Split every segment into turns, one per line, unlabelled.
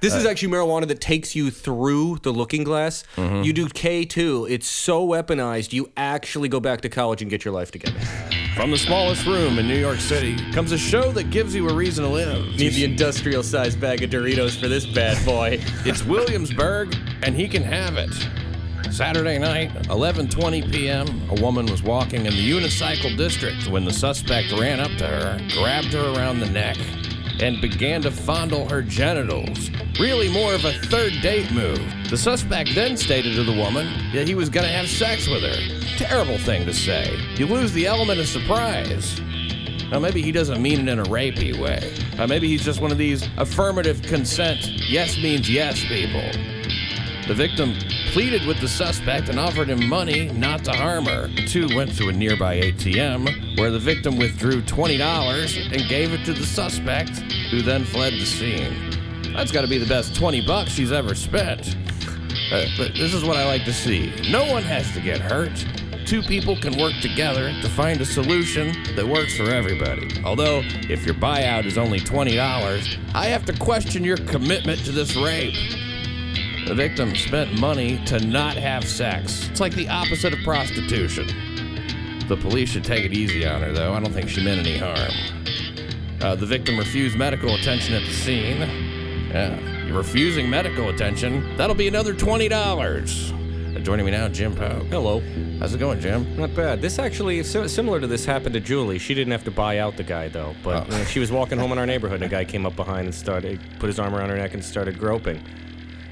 This is uh, actually marijuana that takes you through the looking glass. Mm-hmm. You do K2. It's so weaponized, you actually go back to college and get your life together.
From the smallest room in New York City comes a show that gives you a reason to live.
Need the industrial sized bag of Doritos for this bad boy.
It's Williamsburg, and he can have it. Saturday night, 11:20 p.m., a woman was walking in the unicycle district when the suspect ran up to her, grabbed her around the neck, and began to fondle her genitals. Really more of a third date move. The suspect then stated to the woman that he was going to have sex with her. Terrible thing to say. You lose the element of surprise. Now, maybe he doesn't mean it in a rapey way. Maybe he's just one of these affirmative consent, yes means yes people. The victim pleaded with the suspect and offered him money not to harm her. The two went to a nearby ATM where the victim withdrew $20 and gave it to the suspect, who then fled the scene. That's got to be the best 20 bucks she's ever spent. Uh, but this is what I like to see. No one has to get hurt. Two people can work together to find a solution that works for everybody. Although, if your buyout is only $20, I have to question your commitment to this rape. The victim spent money to not have sex. It's like the opposite of prostitution. The police should take it easy on her, though. I don't think she meant any harm. Uh, the victim refused medical attention at the scene. Yeah, you're refusing medical attention. That'll be another $20. Uh, joining me now, Jim Polk.
Hello.
How's it going, Jim?
Not bad. This actually, si- similar to this, happened to Julie. She didn't have to buy out the guy, though. But you know, she was walking home in our neighborhood, and a guy came up behind and started, put his arm around her neck and started groping.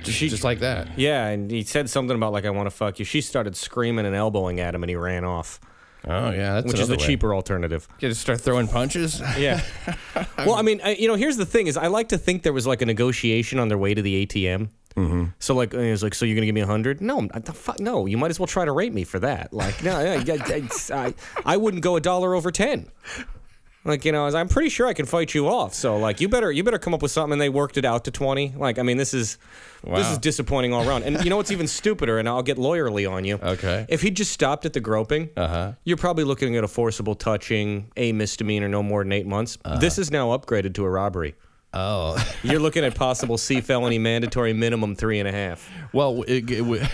Just, just like that.
Yeah, and he said something about, like, I want to fuck you. She started screaming and elbowing at him, and he ran off,
Oh, yeah, that's
which is the
way.
cheaper alternative.
You just start throwing punches?
Yeah. well, I mean, I, you know, here's the thing: is I like to think there was like a negotiation on their way to the ATM. Mm-hmm. So like, it was like, so you're gonna give me a hundred? No, the fuck, no. You might as well try to rape me for that. Like, no, I, I, I, I wouldn't go a dollar over ten. Like, you know, I'm pretty sure I can fight you off. So like, you better, you better come up with something. And they worked it out to twenty. Like, I mean, this is, this is disappointing all around. And you know what's even stupider? And I'll get lawyerly on you.
Okay.
If he just stopped at the groping,
Uh-huh.
you're probably looking at a forcible touching, a misdemeanor, no more than eight months. This is now upgraded to a robbery.
Oh.
You're looking at possible C felony, mandatory minimum three and a half.
Well, it, it, would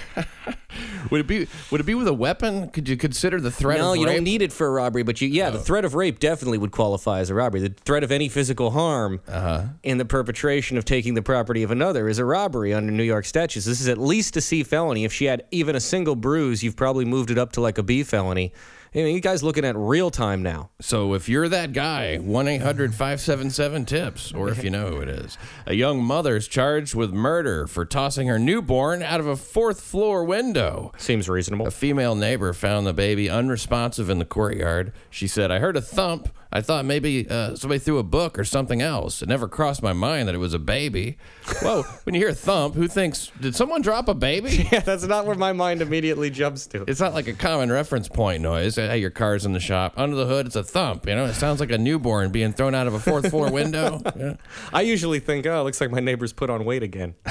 would it be would it be with a weapon? Could you consider the threat
No,
of
you
rape?
don't need it for a robbery, but you, yeah, the oh. threat of rape definitely would qualify as a robbery. The threat of any physical harm uh-huh. in the perpetration of taking the property of another is a robbery under New York statutes. This is at least a C felony. If she had even a single bruise, you've probably moved it up to like a B felony. I mean, you guys looking at real time now.
So if you're that guy, 1-800-577-TIPS, or if you know who it is. A young mother's charged with murder for tossing her newborn out of a fourth floor window.
Seems reasonable.
A female neighbor found the baby unresponsive in the courtyard. She said, I heard a thump. I thought maybe uh, somebody threw a book or something else. It never crossed my mind that it was a baby. Whoa, when you hear a thump, who thinks, did someone drop a baby?
Yeah, that's not where my mind immediately jumps to.
It's not like a common reference point noise. Hey, your car's in the shop. Under the hood, it's a thump. You know, it sounds like a newborn being thrown out of a fourth floor window. Yeah.
I usually think, oh, it looks like my neighbor's put on weight again.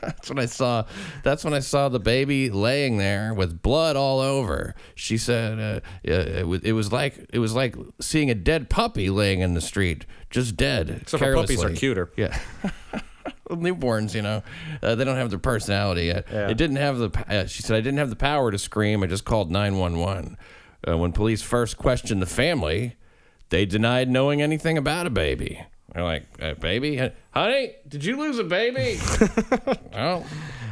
That's when I saw. That's when I saw the baby laying there with blood all over. She said uh, it, was, it was like it was like seeing a dead puppy laying in the street, just dead.
Except puppies are cuter.
Yeah. Newborns, you know, uh, they don't have their personality yet.
Yeah.
It didn't have the. Uh, she said, "I didn't have the power to scream. I just called 911." Uh, when police first questioned the family, they denied knowing anything about a baby. They're like, uh, "Baby, honey, did you lose a baby?" oh,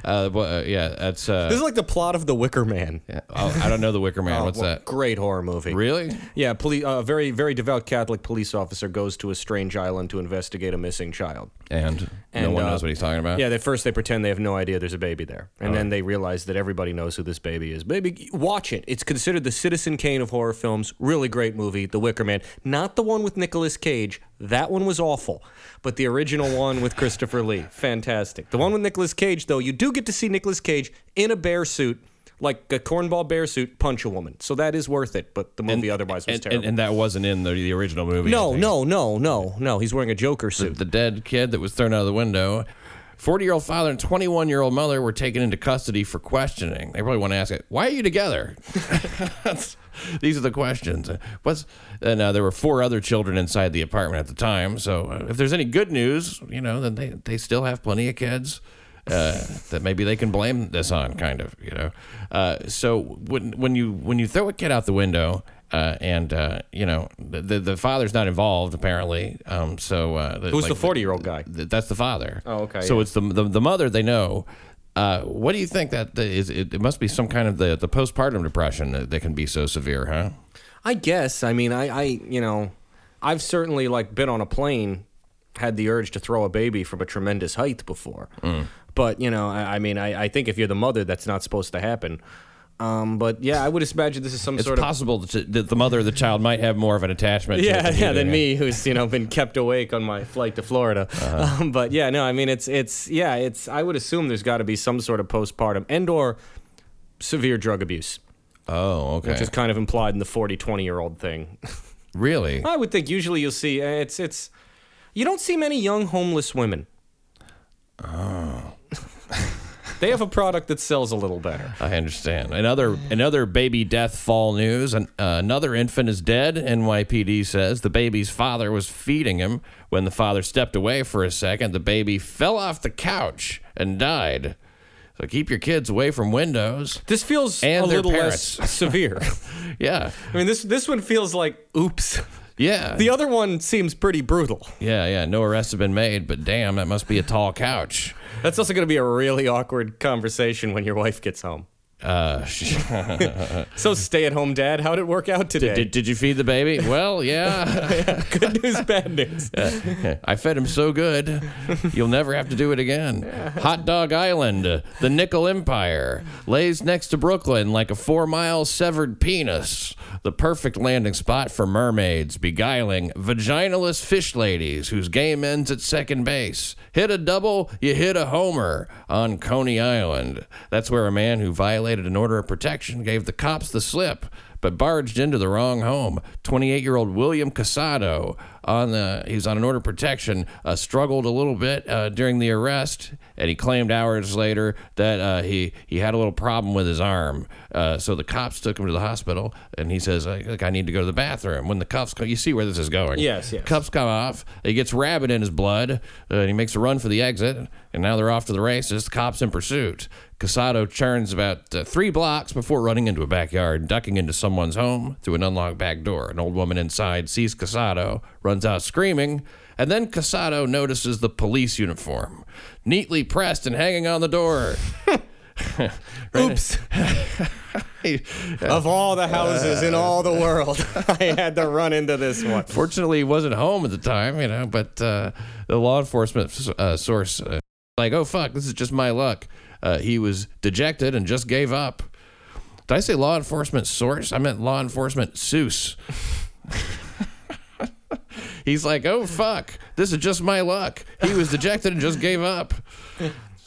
uh, well, uh, yeah, that's. Uh,
This is like the plot of The Wicker Man.
yeah, oh, I don't know the Wicker Man. What's
Well,
that?
Great horror movie.
Really?
Yeah, poli- a very, very devout Catholic police officer goes to a strange island to investigate a missing child.
And, no one
uh,
knows what he's talking about.
Yeah, at first they pretend they have no idea there's a baby there, and then they realize that everybody knows who this baby is. Baby, watch it. It's considered the Citizen Kane of horror films. Really great movie, The Wicker Man. Not the one with Nicolas Cage. That one was awful, but the original one with Christopher Lee, fantastic. The one with Nicolas Cage, though, you do get to see Nicolas Cage in a bear suit. Like a cornball bear suit, punch a woman. So that is worth it. But the movie otherwise was
and,
terrible.
and, and that wasn't in the, the original movie.
No, no, no, no, no. He's wearing a Joker suit.
the dead kid that was thrown out of the window 40 year old father and 21 year old mother were taken into custody for questioning. They probably want to ask it, why are you together? These are the questions. What's and uh, there were four other children inside the apartment at the time. So uh, if there's any good news, you know, then they, they still have plenty of kids. Uh, that maybe they can blame this on, kind of, you know. Uh, so when when you when you throw a kid out the window, uh, and uh, you know the, the, the father's not involved apparently. Um, so uh,
Who's the 40 year old guy?
th- that's the father.
Oh, okay,
So
yeah.
it's the, the the mother they know. Uh, what do you think that the, is? It, it must be some kind of the, the postpartum depression that, that can be so severe, huh?
I guess. I mean, I, I, you know, I've certainly like been on a plane, had the urge to throw a baby from a tremendous height before. But you know, I, I mean, I, I think if you're the mother, that's not supposed to happen. Um, but yeah, I would imagine this is some
It's
sort of
possible that the mother of the child might have more of an attachment.
yeah, yeah, than me, who's you know been kept awake on my flight to Florida. Um, but yeah, no, I mean it's it's yeah, it's I would assume there's got to be some sort of postpartum and or severe drug abuse,
Oh, okay.
which is kind of implied in the 40, 20 year old thing.
really?
I would think usually you'll see uh, it's it's you don't see many young homeless women. Oh. they have a product that sells a little better.
I understand. Another another baby death fall news. An, uh, another infant is dead. NYPD says the baby's father was feeding him. When the father stepped away for a second, the baby fell off the couch and died. So keep your kids away from windows.
This feels
And
a little
parents.
less severe.
Yeah,
I mean this this one feels like oops.
Yeah,
The other one seems pretty brutal.
yeah, yeah. No arrests have been made, but damn, that must be a tall couch.
That's also going to be a really awkward conversation when your wife gets home.
Uh,
So, stay at home dad, how'd it work out today?
did, did you feed the baby? Well, yeah.
Good news, bad news.
I fed him so good, you'll never have to do it again. Hot Dog Island, uh, the Nickel Empire, lays next to Brooklyn like a four mile severed penis. The perfect landing spot for mermaids, beguiling vaginaless fish ladies whose game ends at second base. Hit a double, you hit a homer on Coney Island. That's where a man who violated an order of protection gave the cops the slip but barged into the wrong home. 28 year old William Casado on the he was on an order of protection uh, struggled a little bit uh, during the arrest and he claimed hours later that uh, he he had a little problem with his arm uh, so the cops took him to the hospital and he says I, like, I need to go to the bathroom when the cuffs come you see where this is going
Yes, yes.
cuffs come off he gets rabbit in his blood uh, and he makes a run for the exit and now they're off to the races the cops in pursuit Casado churns about uh, three blocks before running into a backyard and ducking into someone's home through an unlocked back door. An old woman inside sees Casado, runs out screaming, and then Casado notices the police uniform, neatly pressed and hanging on the door.
Oops. of all the houses in all the world, I had to run into this one.
Fortunately, he wasn't home at the time, you know, but uh, the law enforcement uh, source, uh, like, oh, fuck, this is just my luck. Uh, he was dejected and just gave up. Did I say law enforcement source? I meant law enforcement Seuss. He's like, oh, fuck, this is just my luck. He was dejected and just gave up.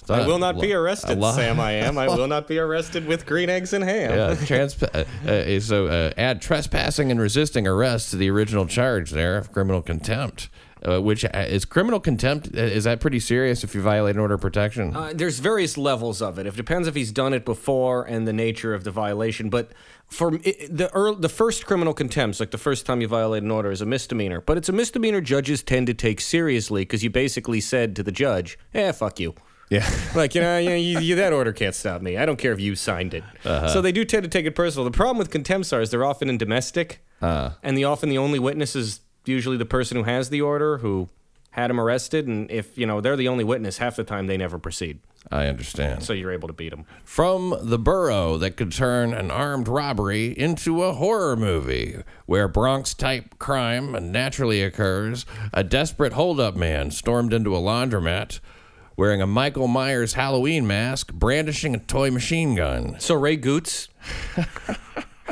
I will not be arrested,
lot-
Sam. I am. I will not be arrested with green eggs and ham.
Yeah, uh, uh, so uh, add trespassing and resisting arrest to the original charge there of criminal contempt. Uh, which uh, is criminal contempt? uh, Is that pretty serious if you violate an order of protection?
Uh, there's various levels of it. It depends if he's done it before and the nature of the violation. But for it, the earl the first criminal contempt, like the first time you violate an order, is a misdemeanor. But it's a misdemeanor judges tend to take seriously because you basically said to the judge, "Eh, fuck you."
yeah.
Like, you know, you, you, you- that order can't stop me. I don't care if you signed it. So they do tend to take it personal. The problem with contempt is they're often in domestic, and the often the only witness is usually the person who has the order who had him arrested. And if, you know, they're the only witness, half the time they never proceed.
I understand.
So you're able to beat them.
From the borough that could turn an armed robbery into a horror movie, where Bronx type crime naturally occurs, a desperate holdup man stormed into a laundromat wearing a Michael Myers Halloween mask, brandishing a toy machine gun.
So Ray Goots.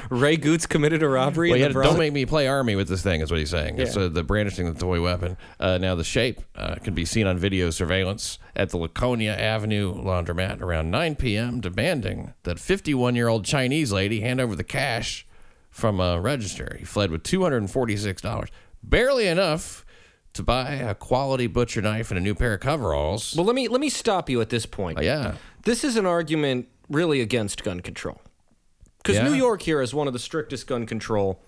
Ray Goots committed a robbery
Well,
in the
had- don't make me play army with this thing, is what he's saying. It's uh, the brandishing the toy weapon. Uh, now, the shape uh, can be seen on video surveillance at the Laconia Avenue laundromat around 9 p.m., demanding that 51 year old Chinese lady hand over the cash from a register. He fled with $246, barely enough to buy a quality butcher knife and a new pair of coveralls.
Well, let me let me stop you at this point.
Uh, yeah.
This is an argument really against gun control. Because
Yeah.
New York here has one of the strictest gun control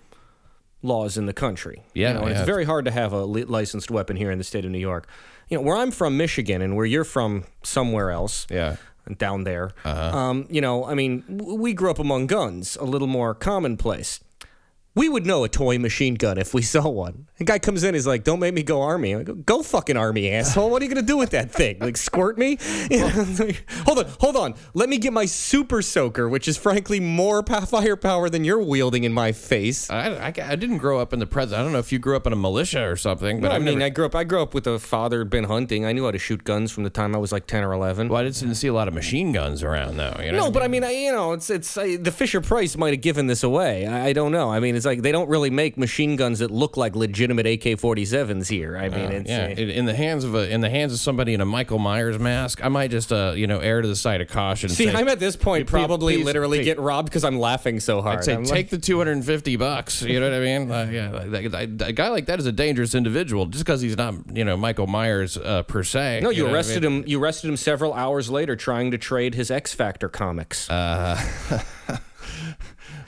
laws in the country.
Yeah,
You know, and it's very hard to have a li- licensed weapon here in the state of New York. You know, where I'm from, Michigan, and where you're from, somewhere else.
Yeah.
Down there. Um, you know, I mean, w- we grew up among guns, a little more commonplace. We would know a toy machine gun if we saw one. A guy comes in, he's like, "Don't make me go army." I go, "Go fucking army, asshole! What are you gonna do with that thing? Like squirt me?" You know, like, hold on, hold on. Let me get my super soaker, which is frankly more firepower than you're wielding in my face.
I, I, I didn't grow up in the present. I don't know if you grew up in a militia or something, but
I
I've
mean,
never.
I grew up. I grew up with a father who'd been hunting. I knew how to shoot guns from the time I was like ten or eleven.
well, I just didn't see a lot of machine guns around, though. You know?
No, but I mean, I, you know, it's it's uh, the Fisher Price might have given this away. I, I don't know. I mean, it's like they don't really make machine guns that look like legitimate AK-47s here. I mean, it's
yeah,
uh,
in, the hands of a in the hands of somebody in a Michael Myers mask, I might just uh you know err to the side of caution.
See,
say,
I'm at this point probably
please,
literally
please.
get robbed because I'm laughing so hard.
I'd say
I'm
take
like,
the 250 bucks. You know what I mean? Uh, yeah, like, that- a guy like that is a dangerous individual just because he's not you know Michael Myers uh, per se.
no, you,
know what I
arrested
mean?
him. You arrested him several hours later, trying to trade his X Factor comics.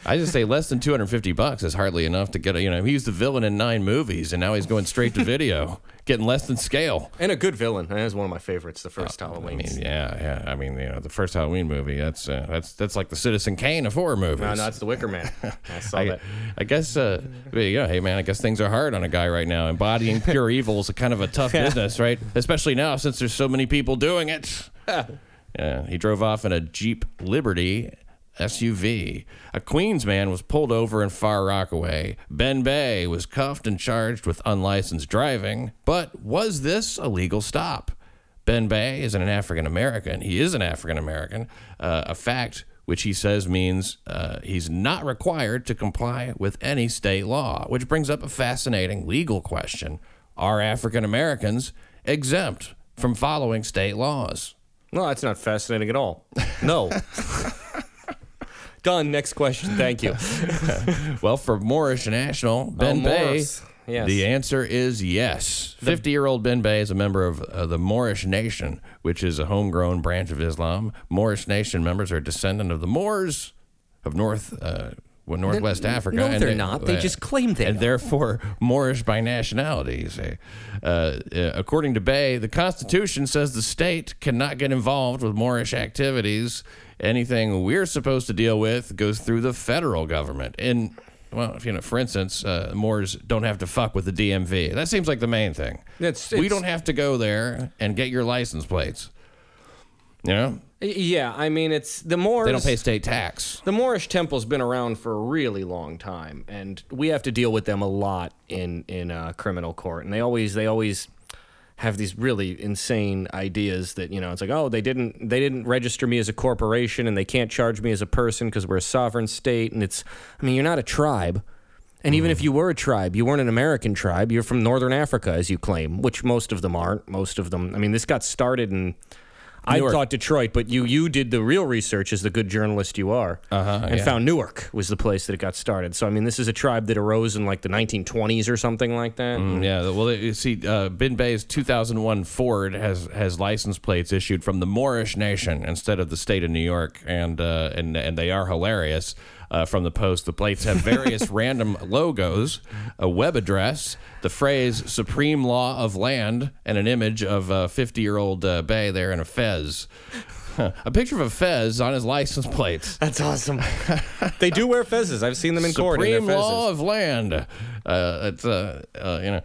Uh, I just say less than 250 bucks is hardly enough to get a, you know, he was the villain in nine movies and now he's going straight to video, getting less than scale.
and a good villain. That is one of my favorites. The first
I
Halloween.
mean, yeah, yeah. I mean, you know, the first Halloween movie, that's uh, that's that's like the Citizen Kane of horror movies.
no, no, it's the Wicker Man. I saw
I,
that.
I guess, uh, yeah, hey man, I guess things are hard on a guy right now. Embodying pure evil is a kind of a tough business, right? Especially now since there's so many people doing it. Yeah, he drove off in a Jeep Liberty SUV. A Queens man was pulled over in Far Rockaway. Ben Bey was cuffed and charged with unlicensed driving. But was this a legal stop? Ben Bey is an African American. He is an African American, uh, a fact which he says means uh, he's not required to comply with any state law, which brings up a fascinating legal question. Are African Americans exempt from following state laws?
No, that's not fascinating at all. No. Done. Next question. Thank you.
Well, for Moorish National, Ben Bey,
Morris. Yes.
the answer is yes. 50 year old Ben Bey is a member of uh, the Moorish Nation, which is a homegrown branch of Islam. Moorish Nation members are descendant of the Moors of North. Uh, well, Northwest Africa.
no,
and
they're not. They just claim they
And
are.
therefore Moorish by nationality, you see. Uh, uh, according to Bey, the Constitution says the state cannot get involved with Moorish activities. Anything we're supposed to deal with goes through the federal government. And, well, if, you know, for instance, uh, Moors don't have to fuck with the DMV. That seems like the main thing.
It's-
we don't have to go there and get your license plates. You know,
Yeah, I mean, it's the Moors.
they don't pay state tax.
The Moorish temple's been around for a really long time, and we have to deal with them a lot in in uh, criminal court. And they always they always have these really insane ideas that you know it's like oh they didn't they didn't register me as a corporation and they can't charge me as a person because we're a sovereign state and it's I mean you're not a tribe. And even if mm-hmm. you were a tribe, you weren't an American tribe. You're from Northern Africa, as you claim, which most of them aren't. Most of them. I mean, this got started in. I
Newark.
thought Detroit, but you you did the real research as the good journalist you are, uh-huh, and
yeah.
found Newark was the place that it got started. So I mean, this is a tribe that arose in like the 1920s or something like that.
Mm, Yeah, well, you see, uh, Ben Bey's 2001 Ford has has license plates issued from the Moorish Nation instead of the state of New York, and uh, and and they are hilarious. Uh, from the post, the plates have various random logos, a web address, the phrase "Supreme Law of Land," and an image of a 50 year old uh, Bey there in a fez. a picture of a fez on his license plates.
That's awesome. they do wear fezzes. I've seen them in court.
Supreme law of land. Uh, it's uh, uh, you know,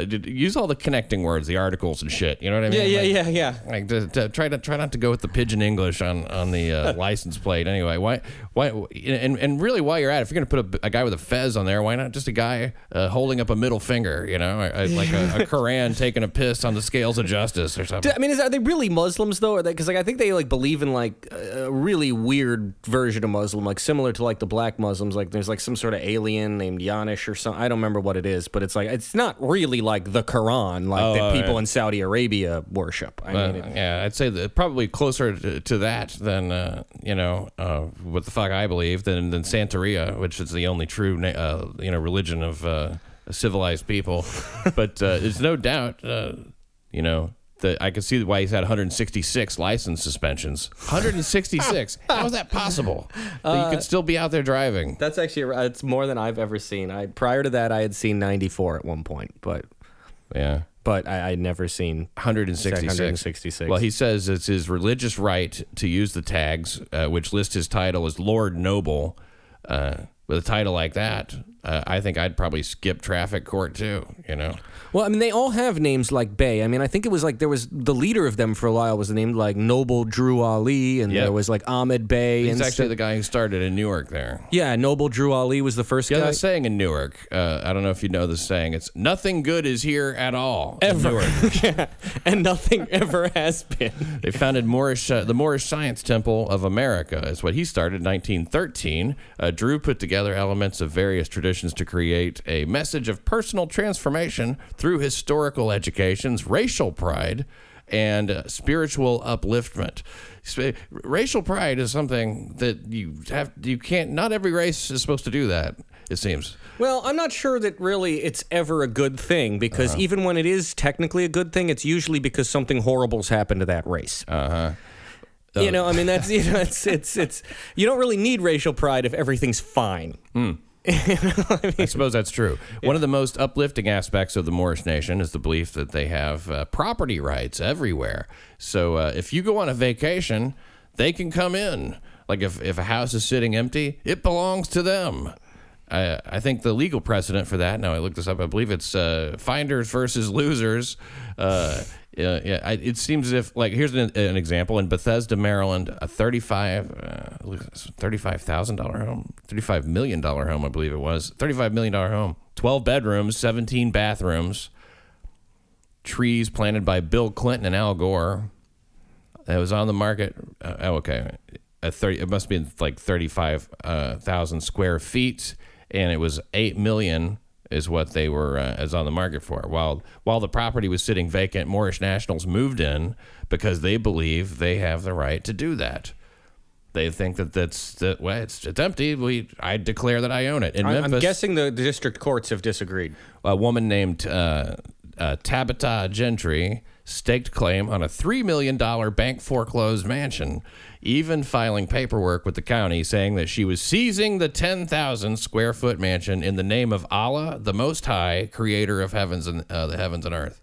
use all the connecting words, the articles and shit. You know what I mean?
Yeah, yeah,
Like-
yeah, yeah.
Like to, to try to try not to go with the pigeon English on on the uh, license plate. Anyway, why why and and really while you're at it, if you're gonna put a, a guy with a fez on there, why not just a guy uh, holding up a middle finger? You know, uh, like a, a Koran taking a piss on the scales of justice or something.
I mean, is, are they really Muslims though? Or because like I think they like believe in like a really weird version of Muslim, like similar to like the black Muslims. Like there's like some sort of alien named Yanish or something. I don't remember what it is, but it's like it's not really like the Quran, like
Oh,
that people in Saudi Arabia worship. I
Uh,
mean, it,
yeah, I'd say that probably closer to, to that than uh, you know uh, what the fuck I believe than than Santeria, which is the only true na- uh, you know religion of uh, civilized people. but uh, there's no doubt, uh, you know, that I can see why he's had 166 license suspensions. 166. How is that possible? That you could still be out there driving.
That's actually it's more than I've ever seen. I prior to that I had seen 94 at one point, but
Yeah.
but I I'd never seen
166.
166.
Well, he says it's his religious right to use the tags, uh, which list his title as Lord Noble. Uh, with a title like that, uh, I think I'd probably skip traffic court too. You know,
Well, I mean, they all have names like Bey. I mean, I think it was like there was the leader of them for a while was named like Noble Drew Ali, and
Yep.
there was like Ahmed Bey.
he's
and
actually
stuff.
the guy who started in Newark there.
yeah, Noble Drew Ali was the first
Yeah,
guy.
the saying in Newark. Uh, I don't know if you know the saying. It's nothing good is here at all. in
Ever.
Newark.
yeah, and nothing ever has been.
They founded Moorish, uh, the Moorish Science Temple of America. Is what he started in 1913. Uh, Drew put together elements of various traditions to create a message of personal transformation through historical educations, racial pride, and uh, spiritual upliftment. Sp- Racial pride is something that you have. You can't. Not every race is supposed to do that. It seems.
Well, I'm not sure that really it's ever a good thing because even when it is technically a good thing, it's usually because something horrible's happened to that race. Uh huh. You know, I mean, that's you know, it's it's it's you don't really need racial pride if everything's fine.
I suppose that's true. One of the most uplifting aspects of the Moorish nation is the belief that they have uh, property rights everywhere. So uh, if you go on a vacation, they can come in. Like if, if a house is sitting empty, it belongs to them. I, I think the legal precedent for that, now I looked this up, I believe it's uh, finders versus losers. Uh, yeah, I, it seems as if, like, here's an, an example. In Bethesda, Maryland, a 35, uh, $35,000 home, $35 million home, I believe it was, $35 million home, 12 bedrooms, 17 bathrooms, trees planted by Bill Clinton and Al Gore. That was on the market. Uh, oh, okay. A 30, it must been like 35,000 square feet, and it was 8 million is what they were uh, as on the market for. While while the property was sitting vacant, Moorish nationals moved in because they believe they have the right to do that. They think that that's that. Well, it's, it's empty. We I declare that I own it. In
I- I'm guessing the, the district courts have disagreed.
a woman named uh, uh, Tabitha Gentry staked claim on a $3 million bank foreclosed mansion, even filing paperwork with the county saying that she was seizing the 10,000 square foot mansion in the name of Allah, the Most High, creator of heavens and uh, the heavens and earth.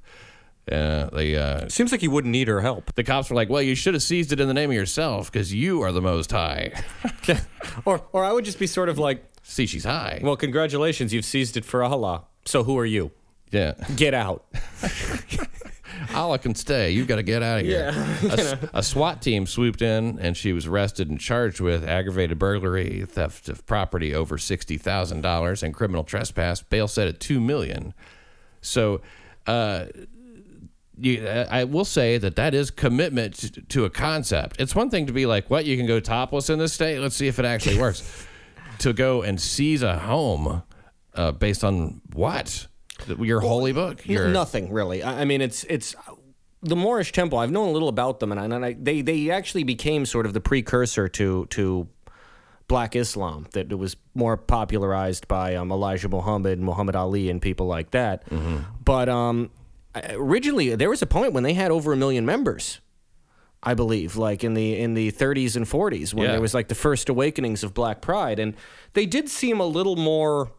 Uh, the uh,
Seems like you wouldn't need her help.
the cops were like, "Well, you should have seized it in the name of yourself because you are the Most High."
or or I would just be sort of like,
See, she's high.
well, congratulations, you've seized it for Allah. So who are you?
yeah.
Get out.
Allah can stay. You've got to get out of here. A SWAT team swooped in, and she was arrested and charged with aggravated burglary, theft of property over sixty thousand dollars, and criminal trespass. Bail set at two million. So, uh, you, I will say that that is commitment to, to a concept. It's one thing to be like, "What? You can go topless in this state? Let's see if it actually works." to go and seize a home uh, based on what? Your holy book? Your
Nothing really. I mean, it's it's the Moorish temple. I've known a little about them, and, I, and I, they they actually became sort of the precursor to to Black Islam. That it was more popularized by um, Elijah Muhammad, Muhammad Ali, and people like that. But um, originally, there was a point when they had over a million members. I believe, like in the in the 30s and 40s, when
Yeah.
there was like the first awakenings of Black Pride, and they did seem a little more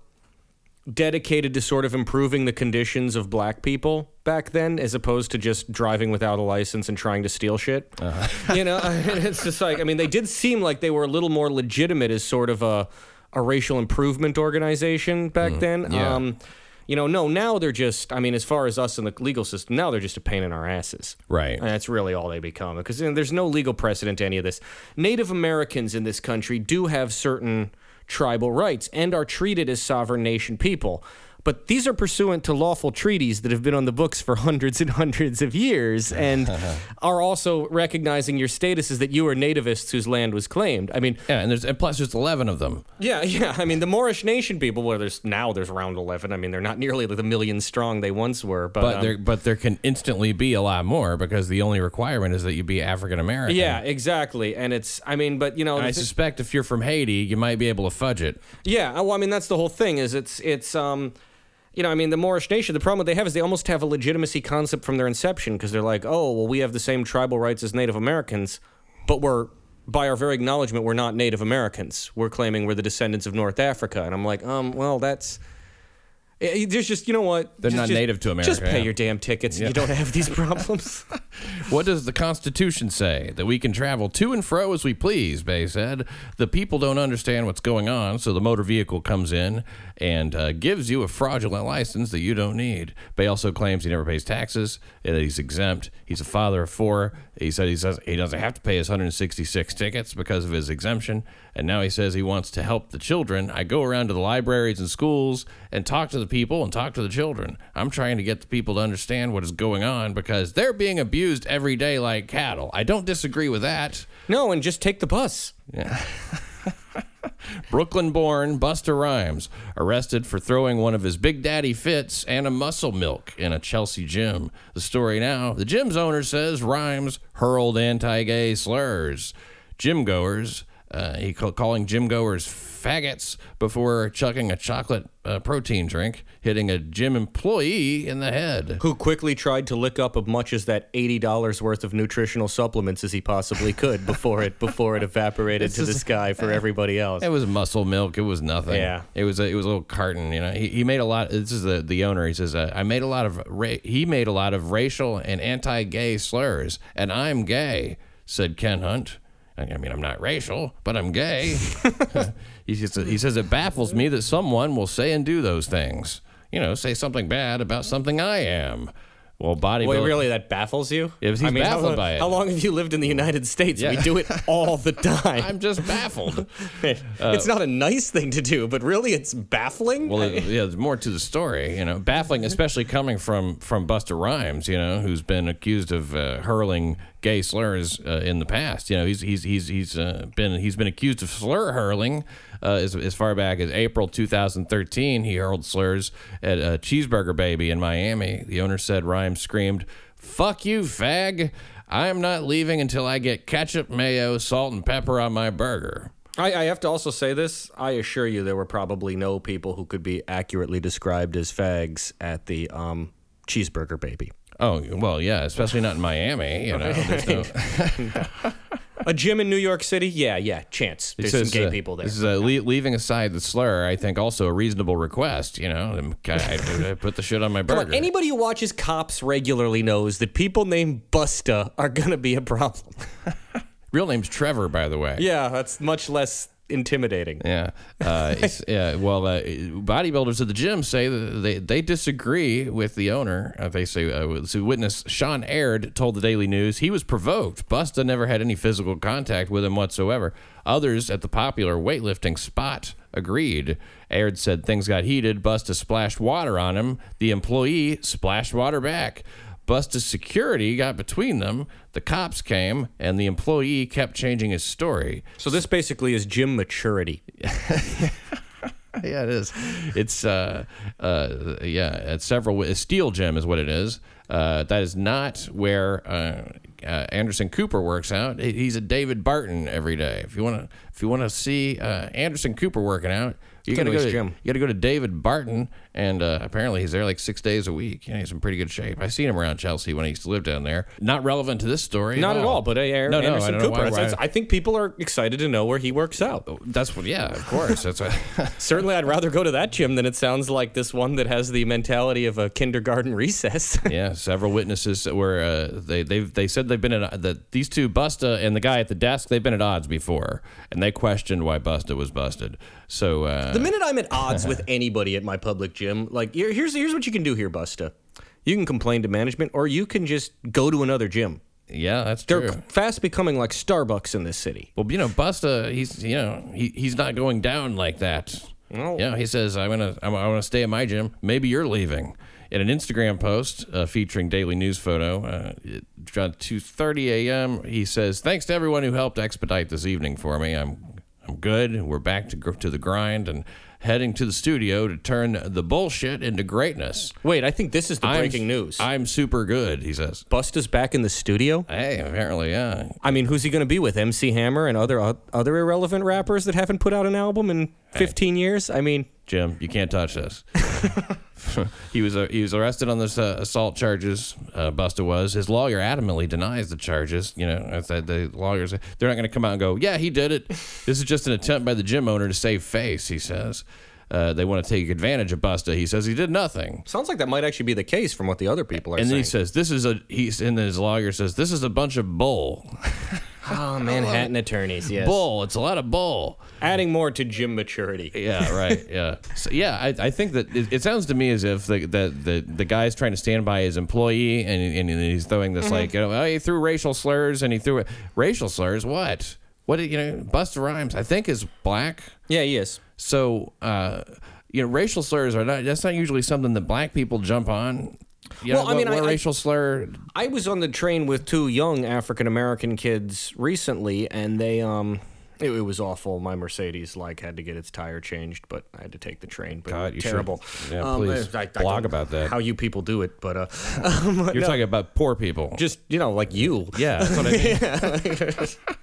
dedicated to sort of improving the conditions of black people back then as opposed to just driving without a license and trying to steal shit. You know, it's just like I mean they did seem like they were a little more legitimate as sort of a a racial improvement organization back then.
yeah.
Um you know, no, now they're just I mean as far as us in the legal system, now they're just a pain in our asses.
right.
And that's really all they become because you know, there's no legal precedent to any of this. Native Americans in this country do have certain tribal rights and are treated as sovereign nation people. But these are pursuant to lawful treaties that have been on the books for hundreds and hundreds of years and are also recognizing your status as that you are nativists whose land was claimed. I mean,
Yeah, and there's and plus there's eleven of them.
yeah, yeah. I mean, the Moorish nation people, well, there's now there's around 11. I mean, they're not nearly the million strong they once were. But,
But
um,
there but there can instantly be a lot more because the only requirement is that you be African American.
yeah, exactly. And it's, I mean, but you know,
I suspect if you're from Haiti, you might be able to fudge it.
Yeah, well, I mean that's the whole thing. Is it's it's um, you know, I mean, the Moorish nation, the problem they have is they almost have a legitimacy concept from their inception because they're like, oh, well, we have the same tribal rights as Native Americans, but we're, by our very acknowledgement, we're not Native Americans. We're claiming we're the descendants of North Africa. And I'm like, um, well, that's. Eh, There's just, you know what?
They're
Just-
not
just-
native to America,
Just pay
yeah.
your damn tickets and you don't have these problems.
What does the Constitution say? That we can travel to and fro as we please, Bey said. The people don't understand what's going on, so the motor vehicle comes in and uh, gives you a fraudulent license that you don't need. Bey also claims he never pays taxes, and that he's exempt. He's a father of four. He said he, says he doesn't have to pay his 166 tickets because of his exemption, and now he says he wants to help the children. I go around to the libraries and schools and talk to the people and talk to the children. I'm trying to get the people to understand what is going on because they're being abused every day like cattle. I don't disagree with that.
no, and just take the bus. Yeah.
Brooklyn born Busta Rhymes arrested for throwing one of his Big Daddy fits and a muscle milk in a Chelsea gym. The story now the gym's owner says Rhymes hurled anti gay slurs. Gym goers, uh, he called calling gym goers faggots before chucking a chocolate uh, protein drink, hitting a gym employee in the head.
Who quickly tried to lick up as much as that eighty dollars worth of nutritional supplements as he possibly could before it before it evaporated to the sky for everybody else.
It was muscle milk. It was nothing.
Yeah.
It was a, it was a little carton. You know, he, he made a lot. This is the the owner. He says, uh, I made a lot of ra- he made a lot of racial and anti-gay slurs, and I'm gay," said Ken Hunt. I mean, I'm not racial, but I'm gay. he, says, he says it baffles me that someone will say and do those things. You know, say something bad about something I am. Well, bodybuilding.
Wait, really? That baffles you?
Yeah, he's
I mean, how,
baffled by it.
How long have you lived in the United States? We do it all the time.
I'm just baffled.
it's not a nice thing to do, but really, it's baffling.
Well, it- yeah, there's more to the story, you know. Baffling, especially coming from from Busta Rhymes, you know, who's been accused of uh, hurling gay slurs uh, in the past. You know, he's he's he's he's uh, been he's been accused of slur hurling uh, as as far back as April 2013. He hurled slurs at a cheeseburger baby in Miami. The owner said Rhymes screamed, "Fuck you, fag! I'm not leaving until I get ketchup, mayo, salt, and pepper on my burger."
I, I have to also say this. I assure you, there were probably no people who could be accurately described as fags at the um, cheeseburger baby.
Oh well, yeah, especially not in Miami. You know, there's no.
A gym in New York City? Yeah, yeah, chance. There's some gay
uh,
people there.
This is uh, le- leaving aside the slur. I think also a reasonable request. You know, Um, I, I put the shit on my
Come
burger.
on, anybody who watches cops regularly knows that people named Busta are gonna be a problem.
Real name's Trevor, by the way.
Yeah, that's much less intimidating.
Yeah. Uh, yeah. Well, uh, bodybuilders at the gym say that they, they disagree with the owner. Uh, they say, uh, so witness Sean Aird told the Daily News he was provoked. Busta never had any physical contact with him whatsoever. Others at the popular weightlifting spot agreed. Aird said things got heated. Busta splashed water on him. The employee splashed water back. Busta's security got between them. The cops came, and the employee kept changing his story.
So this basically is gym maturity.
yeah, it is. It's uh, uh, yeah, at several. A steel gym is what it is. Uh, that is not where uh, uh, Anderson Cooper works out. He's a David Barton every day. If you want to, if you want to see uh, Anderson Cooper working out, you got
go
to go to
gym.
you got to go to David Barton, and uh, apparently he's there like six days a week. Yeah, he's in pretty good shape. I've seen him around Chelsea when he used to live down there. Not relevant to this story.
Not at all, but uh, Aaron
no, no, I
Anderson Cooper.
why- why-
I think people are excited to know where he works out.
That's what. Yeah, of course. That's what.
Certainly, I'd rather go to that gym than it sounds like this one that has the mentality of a kindergarten recess.
yeah, several witnesses were uh, they they they said they've been at that these two Busta and the guy at the desk they've been at odds before, and they questioned why Busta was busted. So uh,
the minute I'm at odds with anybody at my public gym, like here- here's here's what you can do here, Busta. You can complain to management, or you can just go to another gym.
yeah, that's true.
They're
true.
fast becoming like Starbucks in this city.
Well, you know, Busta, he's you know he, he's not going down like that.
No.
Yeah, he says I'm gonna I'm, I want to stay at my gym. Maybe you're leaving. In an Instagram post uh, featuring daily news photo, uh, around 2:30 a.m., he says, "Thanks to everyone who helped expedite this evening for me. I'm good. We're back to gr- to the grind and heading to the studio to turn the bullshit into greatness."
Wait, I think this is the
I'm-
breaking news.
I'm super good, he says.
Busta's back in the studio.
Hey, apparently, yeah.
I mean, who's he going to be with? MC Hammer and other uh, other irrelevant rappers that haven't put out an album in 15 years? I mean,
Jim, you can't touch this. he was uh, he was arrested on this uh, assault charges. Uh, Busta was. His lawyer adamantly denies the charges. You know, I said the lawyers they're not going to come out and go, yeah, he did it. This is just an attempt by the gym owner to save face. He says. Uh, they want to take advantage of Busta. He says he did nothing.
Sounds like that might actually be the case from what the other people are
And then
saying.
he says, "This is a." He's and his lawyer says, "This is a bunch of bull,
oh, Manhattan attorneys, yes.
bull. It's a lot of bull."
Adding more to gym maturity.
Yeah, right. Yeah, so, yeah. I, I think that it, it sounds to me as if the, the the the guy's trying to stand by his employee, and, and he's throwing this like, you know, oh, he threw racial slurs, and he threw it. Racial slurs? What? What? did- You know, Busta Rhymes, I think, is black.
Yeah, he is.
So, uh, you know, racial slurs are not. That's not usually something that black people jump on. You
Well,
know,
I mean,
what,
I-
racial slur?
I was on the train with two young African American kids recently, and they um, it, it was awful. My Mercedes like had to get its tire changed, but I had to take the train. But
God, you should-
terrible.
yeah,
Um,
please
I- I
blog
don't-
about that.
How you people do it, but uh, um,
You're
no,
talking about poor people.
just you know, like you.
yeah, that's what I mean.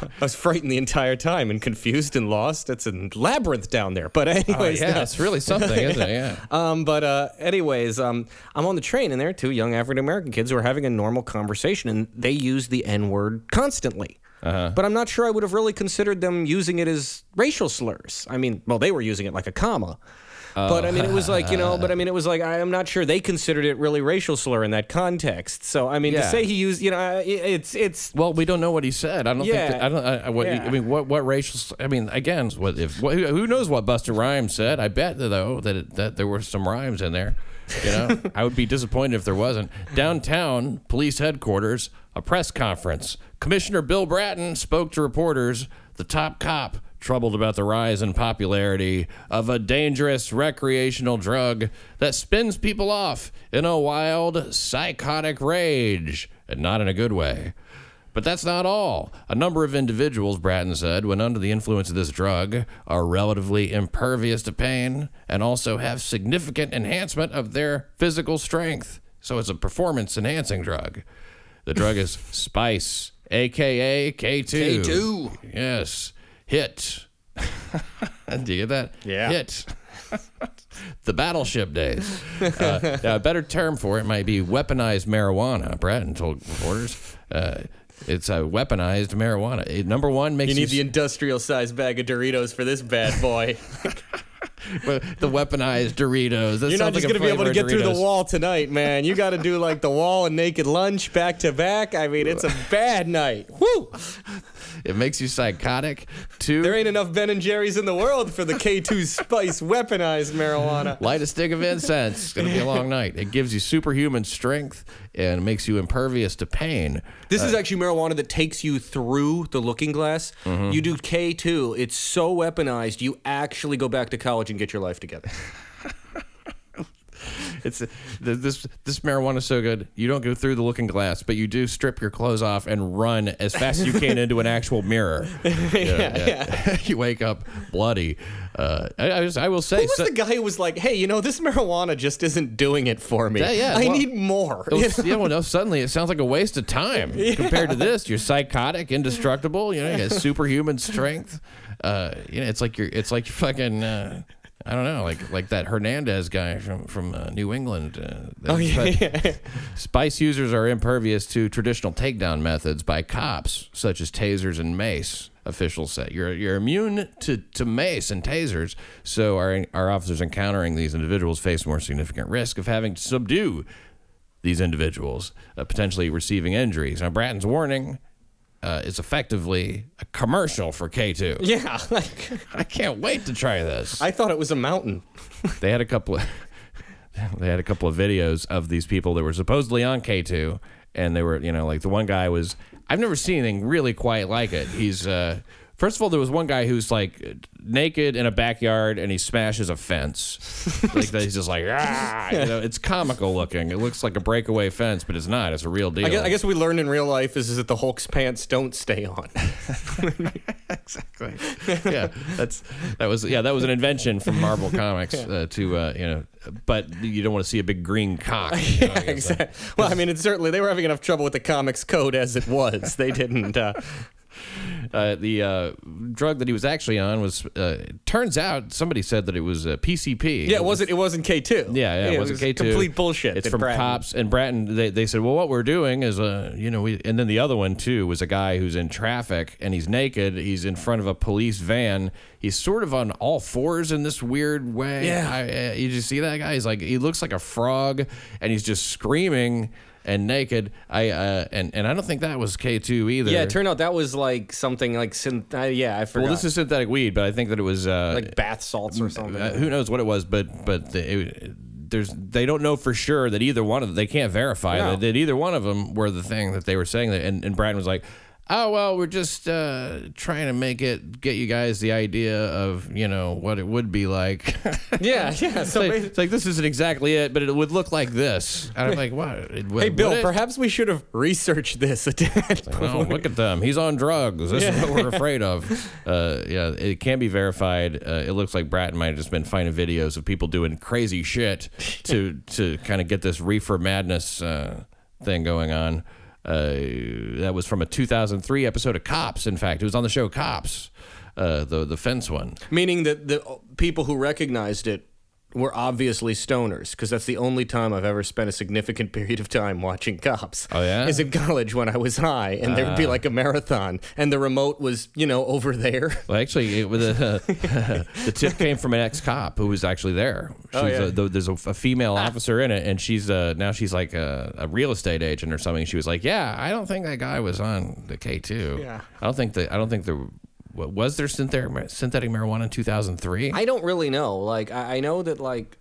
I was frightened the entire time and confused and lost. It's a labyrinth down there. But anyways,
Oh, yeah,
no.
it's really something, isn't it? Yeah.
Um, but uh, anyways, um, I'm on the train, and there are two young African American kids who are having a normal conversation, and they use the N word constantly.
Uh-huh.
But I'm not sure I would have really considered them using it as racial slurs. I mean, well, they were using it like a comma. But I mean, it was like you know. But I mean, it was like I'm not sure they considered it really racial slur in that context. So I mean, to say he used, you know, it's it's
Well, we don't know what he said. I don't
Yeah.
think. That, I don't. I, I- what,
Yeah.
I mean, what what racial? I mean, again, what if? What, who knows what Busta Rhymes said? I bet though that it, that there were some rhymes in there. You know, I would be disappointed if there wasn't. Downtown police headquarters, a press conference. Commissioner Bill Bratton spoke to reporters. The top cop troubled about the rise in popularity of a dangerous recreational drug that spins people off in a wild, psychotic rage, and not in a good way. But that's not all. A number of individuals, Bratton said, when under the influence of this drug, are relatively impervious to pain and also have significant enhancement of their physical strength. So it's a performance enhancing drug. The drug is Spice, aka K2.
K2.
Yes. Hit. Do you get that?
Yeah.
Hit. the battleship days. Uh, a better term for it might be weaponized marijuana. Bratton told reporters. Uh, it's a weaponized marijuana. It, number one makes
you
you,
need the industrial sized bag of Doritos for this bad boy.
the, the weaponized Doritos. That
You're not just
like
gonna be able to get through the wall tonight, man. You got to do like the wall and naked lunch back to back. I mean, it's a bad night. Woo!
It makes you psychotic. Two,
There ain't enough Ben and Jerry's in the world for the K2 Spice weaponized marijuana.
light a stick of incense. It's gonna be a long night. It gives you superhuman strength and makes you impervious to pain.
This is actually marijuana that takes you through the looking glass.
Mm-hmm.
You do K2. It's so weaponized, you actually go back to college and get your life together.
It's th- this this marijuana is so good. You don't go through the looking glass, but you do strip your clothes off and run as fast as you can into an actual mirror. Yeah, yeah. you wake up bloody. Uh, I, I, just, I will say,
Who was
so-
the guy who was like, hey, you know, this marijuana just isn't doing it for me.
Yeah, yeah,
I
well-
need more.
Was- yeah, well, no, suddenly it sounds like a waste of time compared to this. You're psychotic, indestructible. You know, you got superhuman strength. Uh, you know, it's like you're, it's like you're fucking. Uh, I don't know, like like that Hernandez guy from from uh, New England. Uh,
Oh, yeah.
Spice users are impervious to traditional takedown methods by cops, such as tasers and mace. Officials say you're you're immune to, to mace and tasers, so our our officers encountering these individuals face more significant risk of having to subdue these individuals, uh, potentially receiving injuries. Now, Bratton's warning uh, is effectively a commercial for K2.
Yeah, like,
I can't wait to try this.
I thought it was a mountain.
they had a couple of they had a couple of videos of these people that were supposedly on K2 and they were, you know, like the one guy was I've never seen anything really quite like it. He's uh First of all, there was one guy who's like naked in a backyard and he smashes a fence. like that, he's just like, ah, you know, it's comical looking. It looks like a breakaway fence, but it's not. It's a real deal.
I guess, I guess what we learned in real life is, is that the Hulk's pants don't stay on.
exactly. yeah, that's that was yeah that was an invention from Marvel Comics uh, to uh, you know, but you don't want to see a big green cock. you know, I guess.
exactly. Well, I mean, it's certainly they were having enough trouble with the comics code as it was. They didn't. Uh,
Uh, the uh, drug that he was actually on was. Uh, turns out somebody said that it was uh, PCP.
Yeah, it wasn't. It wasn't K two.
Yeah, yeah, it wasn't K2.
Complete bullshit.
It's from
Bratton-
cops and Bratton. They, they said, well, what we're doing is, uh, you know, we, and then the other one too was a guy who's in traffic and he's naked. He's in front of a police van. He's sort of on all fours in this weird way.
Yeah.
I, uh, you just see that guy? He's like, he looks like a frog and he's just screaming and naked. I uh, and and I don't think that was K two either.
Yeah, it turned out that was like something like synth. Uh, yeah, I forgot.
well, this is synthetic weed, but I think that it was uh,
like bath salts or something.
uh, who knows what it was, but but the, it, there's they don't know for sure that either one of them they can't verify
No.
that, that either one of them were the thing that they were saying that and, and Brad was like. Oh well, we're just uh, trying to make it get you guys the idea of you know what it would be like.
yeah, yeah.
it's,
So,
like, it's like this isn't exactly it, but it would look like this. And I'm like, what? It
hey, Bill,
it?
perhaps we should have researched this.
Oh, look at them. He's on drugs. This is what we're afraid of. Uh, yeah, it can be verified. Uh, it looks like Bratton might have just been finding videos of people doing crazy shit to to kind of get this reefer madness uh, thing going on. Uh, that was from a 2003 episode of Cops. In fact, it was on the show Cops, uh, the the fence one.
Meaning that the people who recognized it were obviously stoners, because that's the only time I've ever spent a significant period of time watching cops.
Oh, yeah?
Is in college when I was high, and there would be like a marathon, and the remote was, you know, over there.
Well, actually, it was a, the tip came from an ex cop who was actually there. She's
Oh, yeah.
a, th- there's a, a female officer in it, and she's uh, now she's like a, a real estate agent or something. She was like, "Yeah, I don't think that guy was on the K two.
Yeah.
I don't think that. I don't think there wa- was there synthetic synthetic marijuana in 2003.
I don't really know. Like, I, I know that, like,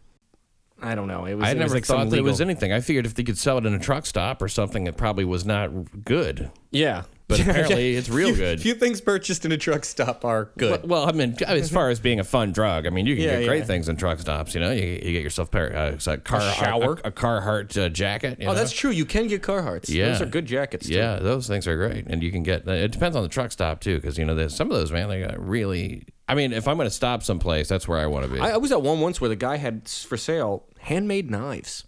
I don't know. It was.
I
it was
never
like
thought that it was anything. I figured if they could sell it in a truck stop or something, it probably was not good.
Yeah.
But apparently it's real
few,
good.
Few things purchased in a truck stop are good.
Well, I mean, as far as being a fun drug, I mean, you can
Yeah,
get great
yeah.
things in truck stops. You know, you, you get yourself pair, uh, a car
shower?
a, a Carhartt uh, jacket. you
oh,
know?
that's true. You can get Carhartts.
Yeah.
Those are good jackets. Too.
yeah, those things are great, and you can get. It depends on the truck stop too, because you know, there's some of those man, they got really. I mean, if I'm going to stop someplace, that's where I want to be.
I, I was at one once where the guy had for sale handmade knives.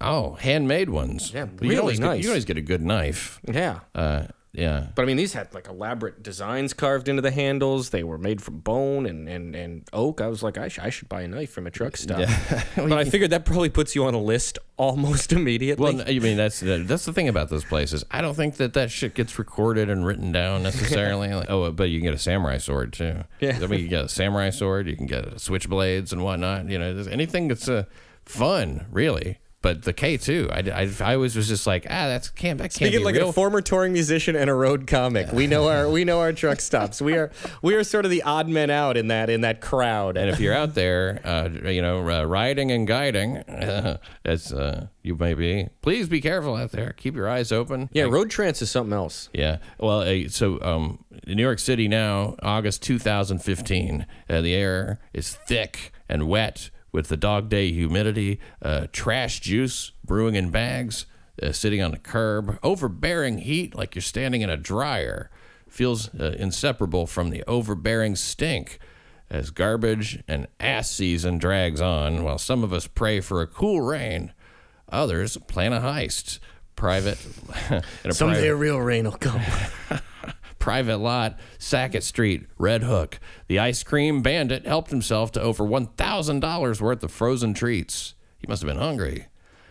oh, handmade ones.
Yeah,
you
really
always Get,
nice.
you always get a good knife.
Yeah.
Uh, yeah.
But I mean, these had like elaborate designs carved into the handles. They were made from bone and, and, and oak. I was like, I, sh- I should buy a knife from a truck stop. but I figured that probably puts you on a list almost immediately.
Well, I mean that's the, that's the thing about those places. I don't think that that shit gets recorded and written down necessarily. Like, oh, but you can get a samurai sword too.
Yeah.
I mean, you can get a samurai sword. You can get switchblades and whatnot. You know, anything that's uh, fun, really. But the K two. I, I, I was was just like, ah, that's can't that can't
Speaking
be
like
real.
a former touring musician and a road comic, we know our we know our truck stops. We are we are sort of the odd men out in that in that crowd.
and if you're out there, uh, you know, uh, riding and guiding, as uh, you may be, please be careful out there. Keep your eyes open.
yeah, road trance is something else.
Yeah. Well, uh, so um, in New York City now, August 2015, uh, the air is thick and wet with the dog day humidity, uh, trash juice brewing in bags, uh, sitting on the curb, overbearing heat like you're standing in a dryer. Feels uh, inseparable from the overbearing stink as garbage and ass season drags on, while some of us pray for a cool rain. Others plan a heist. Private.
Someday
private-
a real rain will come.
private lot, Sackett Street, Red Hook. The ice cream bandit helped himself to over $1,000 worth of frozen treats. He must have been hungry.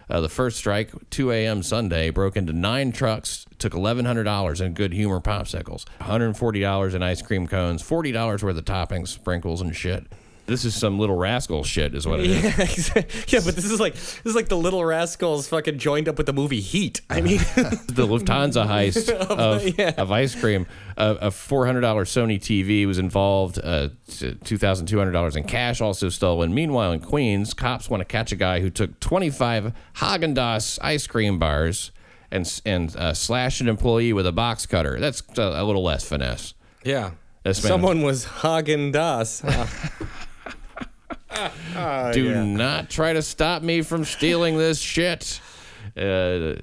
Uh, the first strike, 2 a.m. Sunday, broke into nine trucks, took $1,100 in good humor popsicles, $140 in ice cream cones, $40 worth of toppings, sprinkles, and shit. This is some little rascal shit, is what it is.
yeah, exactly. yeah, but this is like this is like the Little Rascals fucking joined up with the movie Heat. I mean,
the Lufthansa heist of,
yeah.
of ice cream. Uh, a $400 Sony TV was involved. Uh, $2,200 in cash also stolen. Meanwhile, in Queens, cops want to catch a guy who took 25 Haagen Dazs ice cream bars and and uh, slashed an employee with a box cutter. That's uh, a little less finesse.
yeah. Someone was Haagen Dazs.
Do not try to stop me from stealing this shit. Uh,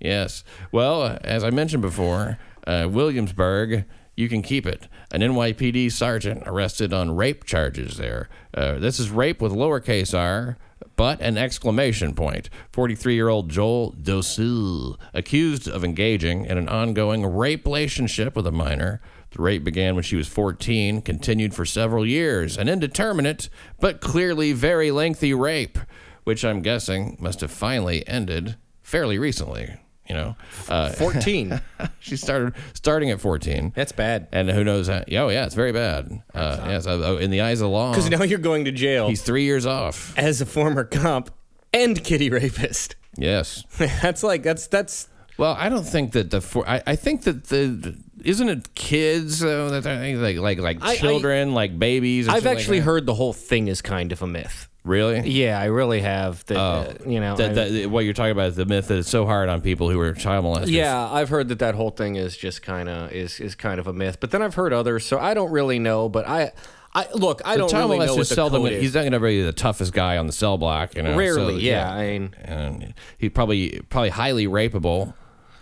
yes. Well, as I mentioned before, uh, Williamsburg, you can keep it. An NYPD sergeant arrested on rape charges there. Uh, this is rape with lowercase r. but an exclamation point. 43 year old Joel Dosil, accused of engaging in an ongoing rape relationship with a minor. The rape began when she was 14, continued for several years, an indeterminate but clearly very lengthy rape, which I'm guessing must have finally ended fairly recently. You know, uh,
14.
she started starting at 14.
That's bad.
And who knows? How, oh, yeah, it's very bad. Uh, yes, uh, in the eyes of the law,
Because now you're going to jail
he's three years off.
as a former comp and kitty rapist.
Yes.
that's like that's that's
Well, I don't think that the for, I, I think that the isn't it kids uh, that are, like like like
I- I-
children like babies. or
I've
something like
actually
that?
heard the whole thing is kind of a myth.
really.
Yeah, I really have. That uh, you know,
That,
I-
that, what you're talking about is the myth that it's so hard on people who are child molesters.
yeah, I've heard that that whole thing is just kind of is is kind of a myth. But then I've heard others, so I don't really know. But I, I look, I don't
child
really know
molesters
what the
seldom.
code is.
He's not going to be the toughest guy on the cell block. You know.
Rarely,
so,
yeah. I mean,
and he probably probably highly rapeable.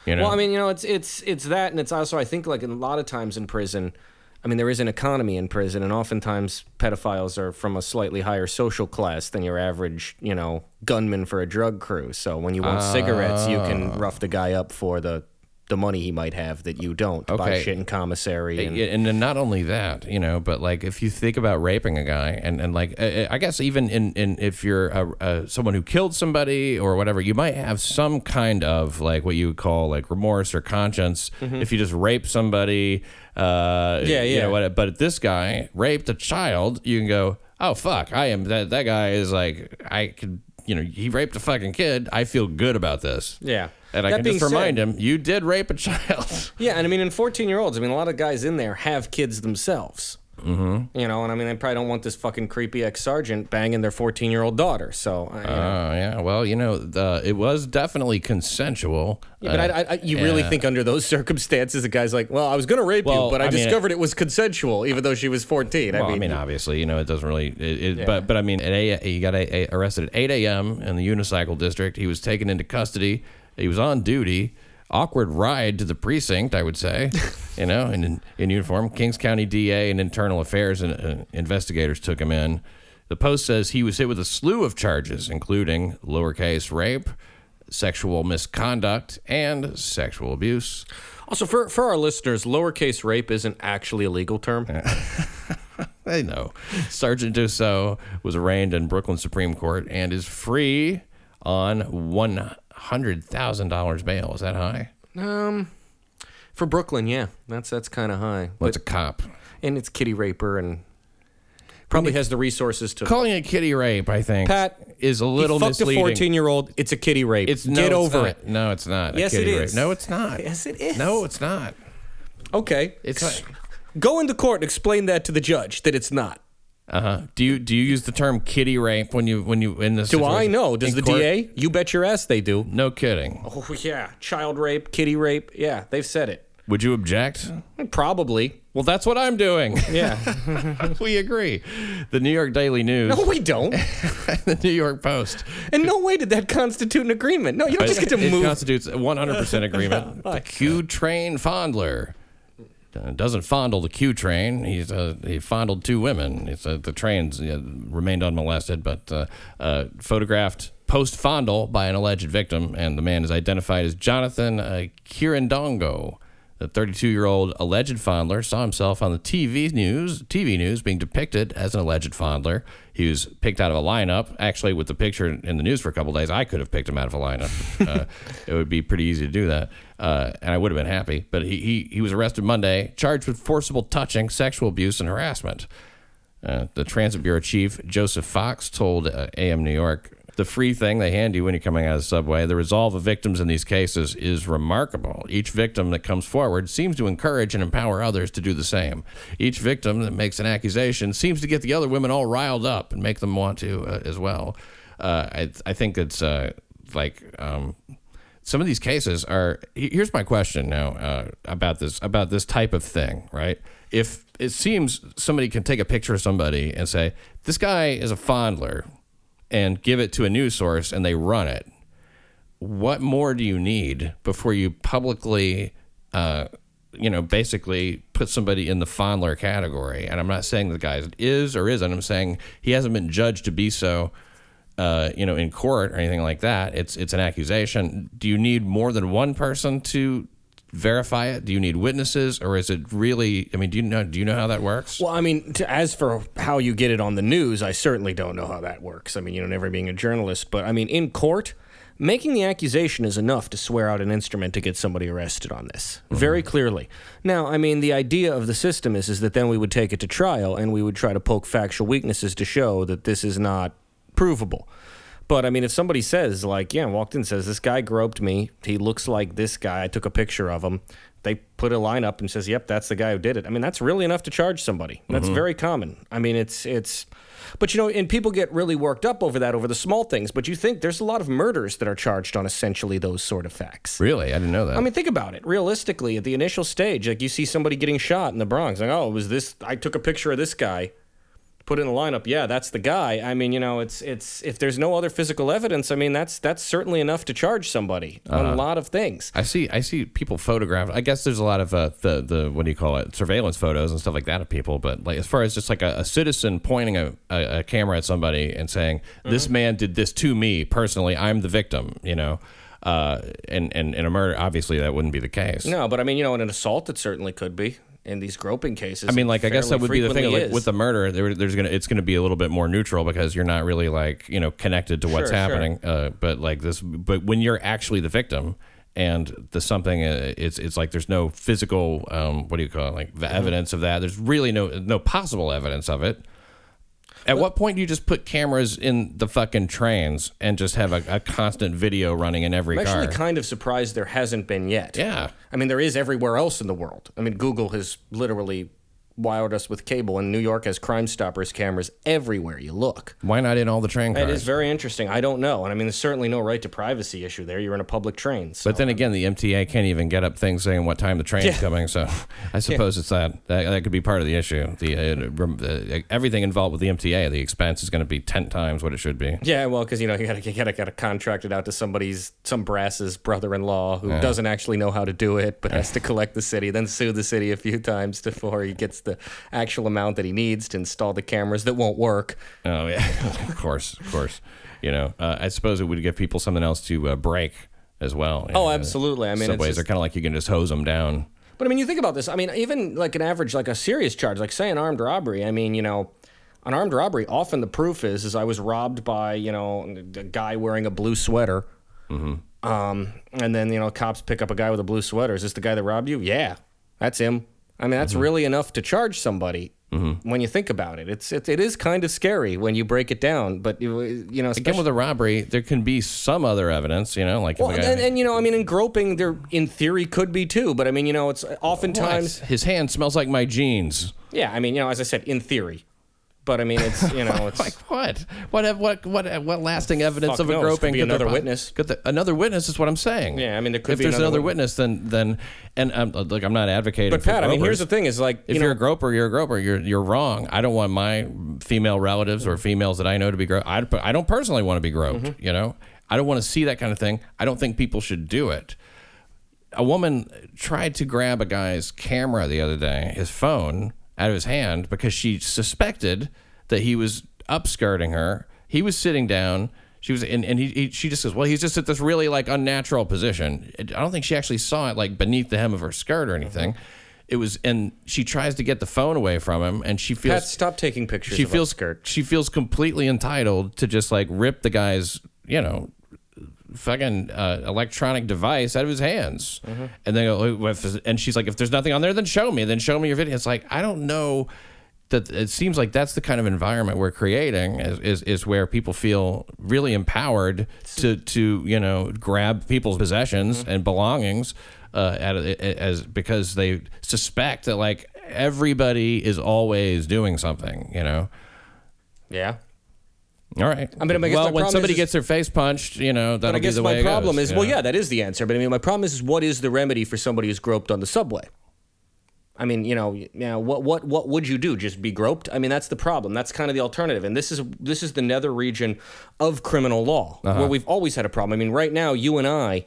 You know.
Well, I mean, you know, it's it's it's that, and it's also I think like a lot of times in prison, I mean, there is an economy in prison, and oftentimes pedophiles are from a slightly higher social class than your average, you know, gunman for a drug crew. So when you want cigarettes, you can
Ah.
rough the guy up for the the money he might have that you don't buy shit in commissary. And,
Yeah, and then not only that, you know, but like if you think about raping a guy, and, and like I guess even in, in if you're a, a, someone who killed somebody or whatever, you might have some kind of like what you would call like remorse or conscience if you just rape somebody. Uh,
Mm-hmm. Yeah,
You
yeah.
know, what, but if this guy raped a child, you can go, oh fuck, I am that that guy is like I could. You know, he raped a fucking kid. I feel good about this.
Yeah.
And I
That
can
being
just remind
said-
him, you did rape a child.
Yeah, and I mean, in 14 year olds, I mean, a lot of guys in there have kids themselves. Mm-hmm. You know, and I mean, they probably don't want this fucking creepy ex sergeant banging their 14 year old daughter. So, I, you know.
Oh yeah, well you know the, it was definitely consensual.
Yeah, but I, I, I, you really
yeah.
think under those circumstances, the guy's like, "Well, I was going to rape
Well,
you, but I,
I mean,
discovered it was consensual, even though she was 14."
Well,
I mean,
I mean, obviously, you know, it doesn't really. It, it,
Yeah.
But but I mean, at a, he got a, a- arrested at 8 a.m. in the unicycle district. He was taken into custody. He was on duty. Awkward ride to the precinct, I would say. you know, in, in uniform. Kings County DA and Internal Affairs and, uh, investigators took him in. The post says he was hit with a slew of charges, including lowercase rape, sexual misconduct, and sexual abuse.
also for for our listeners, lowercase rape isn't actually a legal term.
I know. Sergeant Dosil was arraigned in Brooklyn Supreme Court and is free on one hundred thousand dollars bail. Is that high?
Um, for Brooklyn, yeah, that's that's kind of high.
Well,
But
it's a cop.
and it's kitty raper and probably has the resources to.
Calling it kitty rape, I think,
Pat,
is a little
he fucked
misleading.
a 14 year old. It's a kitty rape.
It's no,
get
it's
over
not.
it.
No, it's not.
Yes, it
kitty
is.
Rape. No, it's not.
Yes, it is.
No, it's not.
Okay,
It's like,
go into court and explain that to the judge that it's not.
Uh huh. Do you do you use the term kitty rape when you when you in this?
Do I know? Does the DA? You bet your ass they do.
No kidding.
Oh yeah, child rape, kitty rape. Yeah, they've said it.
Would you object?
Probably.
Well, that's what I'm doing.
Yeah.
we agree. The New York Daily News,
no, we don't.
the New York Post.
In no way did that constitute an agreement. No, you don't just get to
it
move.
constitutes a 100% agreement. the Q train fondler uh, doesn't fondle the Q train. He's uh, he fondled two women. It's, uh, the trains remained unmolested, but uh, uh, photographed post fondle by an alleged victim, and the man is identified as Jonathan uh, Kirindongo. The 32-year-old alleged fondler saw himself on the TV news, TV news, being depicted as an alleged fondler. He was picked out of a lineup. Actually, with the picture in the news for a couple days, I could have picked him out of a lineup. uh, it would be pretty easy to do that, uh, and I would have been happy. But he, he he was arrested Monday, charged with forcible touching, sexual abuse, and harassment. Uh, the Transit Bureau Chief Joseph Fox told uh, AM New York the free thing they hand you when you're coming out of the subway, the resolve of victims in these cases is remarkable. Each victim that comes forward seems to encourage and empower others to do the same. Each victim that makes an accusation seems to get the other women all riled up and make them want to uh, as well. Uh, I, I think it's uh, like. Um, some of these cases are here's my question now uh, about this about this type of thing right? If it seems somebody can take a picture of somebody and say this guy is a fondler and give it to a news source and they run it what more do you need before you publicly uh, you know basically put somebody in the fondler category? And i'm not saying the guy is or isn't. I'm saying he hasn't been judged to be so uh, you know, in court or anything like that. It's it's an accusation. Do you need more than one person to verify it? Do you need witnesses, or is it really? I mean, do you know? Do you know how that works?
Well, I mean, to, as for how you get it on the news, I certainly don't know how that works. I mean, you know, never being a journalist, but I mean, in court, making the accusation is enough to swear out an instrument to get somebody arrested on this very clearly. Now, I mean, the idea of the system is is that then we would take it to trial and we would try to poke factual weaknesses to show that this is not provable. But I mean, if somebody says, like, yeah, walked in and says, this guy groped me, he looks like this guy, I took a picture of him, they put a line up and says, yep, that's the guy who did it. I mean, that's really enough to charge somebody. That's mm-hmm. very common. I mean, it's, it's, but you know, and people get really worked up over that, over the small things, but you think there's a lot of murders that are charged on essentially those sort of facts.
Really, I didn't know that.
I mean, think about it. Realistically, at the initial stage, like you see somebody getting shot in the Bronx, like, oh, it was this? I took a picture of this guy, put in the lineup. Yeah, that's the guy. I mean, you know, it's it's if there's no other physical evidence, I mean, that's that's certainly enough to charge somebody on a lot of things.
I see. I see people photograph. I guess there's a lot of uh, the the what do you call it? Surveillance photos and stuff like that of people. But like as far as just like a, a citizen pointing a, a, a camera at somebody and saying, "This man did this to me personally. I'm the victim." You know, uh, and and in a murder, obviously that wouldn't be the case.
No, but I mean, you know, in an assault, it certainly could be. In these groping cases,
I mean, like I guess that would be the thing. Like,
Is.
with the murder, there, there's gonna it's gonna be a little bit more neutral because you're not really like you know connected to what's
Sure, sure.
happening. Uh, but like this, but when you're actually the victim and the something, uh, it's it's like there's no physical um, what do you call it like the
Mm-hmm.
evidence of that. There's really no no possible evidence of it. At what point do you just put cameras in the fucking trains and just have a, a constant video running in every
I'm
car?
actually kind of surprised there hasn't been yet.
yeah.
I mean, there is everywhere else in the world. I mean, Google has literally wired us with cable, and New York has Crime Stoppers cameras everywhere you look.
Why not in all the train cars?
It is very interesting. I don't know. And I mean, there's certainly no right to privacy issue there. You're in a public train. So.
But then again, the MTA can't even get up things saying what time the train's
Yeah.
coming. So I suppose it's that. that that could be part of the issue. The uh, uh, everything involved with the MTA, the expense is going to be ten times what it should be.
yeah, well, because you know you gotta you gotta gotta contract it out to somebody's some brass's brother-in-law who doesn't actually know how to do it, but has to collect the city, then sue the city a few times before he gets the actual amount that he needs to install the cameras that won't work.
Oh yeah, of course, of course. You know, uh, I suppose it would give people something else to uh, break as well.
Oh,
know.
absolutely. I mean,
subways
just-
are kind of like you can just hose them down.
But I mean, you think about this. I mean, even like an average, like a serious charge, like say an armed robbery. I mean, you know, an armed robbery. Often the proof is, is I was robbed by you know a guy wearing a blue sweater. Mm-hmm. Um, and then you know cops pick up a guy with a blue sweater. Is this the guy that robbed you? Yeah, that's him. I mean, that's mm-hmm. really enough to charge somebody. Mm-hmm. When you think about it, it's it, it is kind of scary when you break it down. But you, you know,
Again, with a robbery, there can be some other evidence. You know, like
well,
guy,
and, and you know, I mean, in groping, there in theory could be too. But I mean, you know, it's oftentimes.
What? his hand smells like my jeans.
Yeah, I mean, you know, as I said, in theory. But I mean, it's you know, it's
Like what? What? What? What? What lasting evidence of a
knows.
groping?
Could be another witness.
Could the, another witness is what I'm saying.
Yeah, I mean, there could
if
be
there's
another
another witness, then then and um, like I'm not advocating.
But Pat, I mean, here's the thing: is like
If
you
are a groper, you're a groper. You're you're wrong. I don't want my female relatives or females that I know to be groped. I, I don't personally want to be groped.
Mm-hmm.
You know, I don't want to see that kind of thing. I don't think people should do it. A woman tried to grab a guy's camera the other day, his phone, out of his hand because she suspected that he was upskirting her. He was sitting down. She was, and, and he, he, she just says, "Well, he's just at this really like unnatural position." I don't think she actually saw it like beneath the hem of her skirt or anything. It was, and she tries to get the phone away from him, and she feels
Pat, stop taking pictures.
she feels
skirt.
she feels completely entitled to just like rip the guy's you know fucking uh, electronic device out of his hands
Mm-hmm.
and then go, if, and she's like if there's nothing on there then show me then show me your video it's like i don't know that it seems like that's the kind of environment we're creating is, is, is where people feel really empowered to to you know grab people's possessions
Mm-hmm.
and belongings uh, at as because they suspect that like everybody is always doing something you know
Yeah.
All right.
I mean, I guess
well, when somebody
is-
gets their face punched, you know, that'll
But I guess
be the
my
way
problem
goes,
is, well,
know?
yeah, that is the answer. But I mean, my problem is, is what is the remedy for somebody who's groped on the subway? I mean, you know, you know, what what what would you do? Just be groped? I mean, that's the problem. That's kind of the alternative. And this is this is the nether region of criminal law
Uh-huh.
where we've always had a problem. I mean, right now, you and I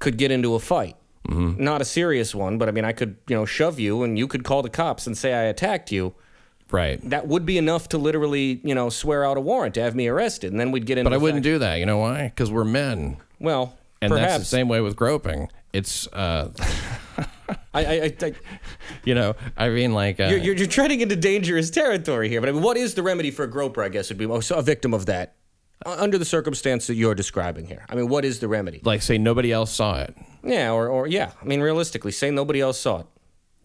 could get into a fight.
Mm-hmm.
Not a serious one, but I mean, I could, you know, shove you, and you could call the cops and say I attacked you.
Right.
That would be enough to literally, you know, swear out a warrant to have me arrested, and then we'd get into.
But I wouldn't do that. You know why? Because we're men.
Well,
And
perhaps
that's the same way with groping. It's, uh,
I, I, I,
you know, I mean, like, uh,
you're, you're, you're treading into dangerous territory here. But I mean, what is the remedy for a groper? I guess would be oh, so a victim of that uh, under the circumstance that you're describing here. I mean, what is the remedy?
like, say nobody else saw it.
Yeah, or, or yeah. I mean, realistically, say nobody else saw it.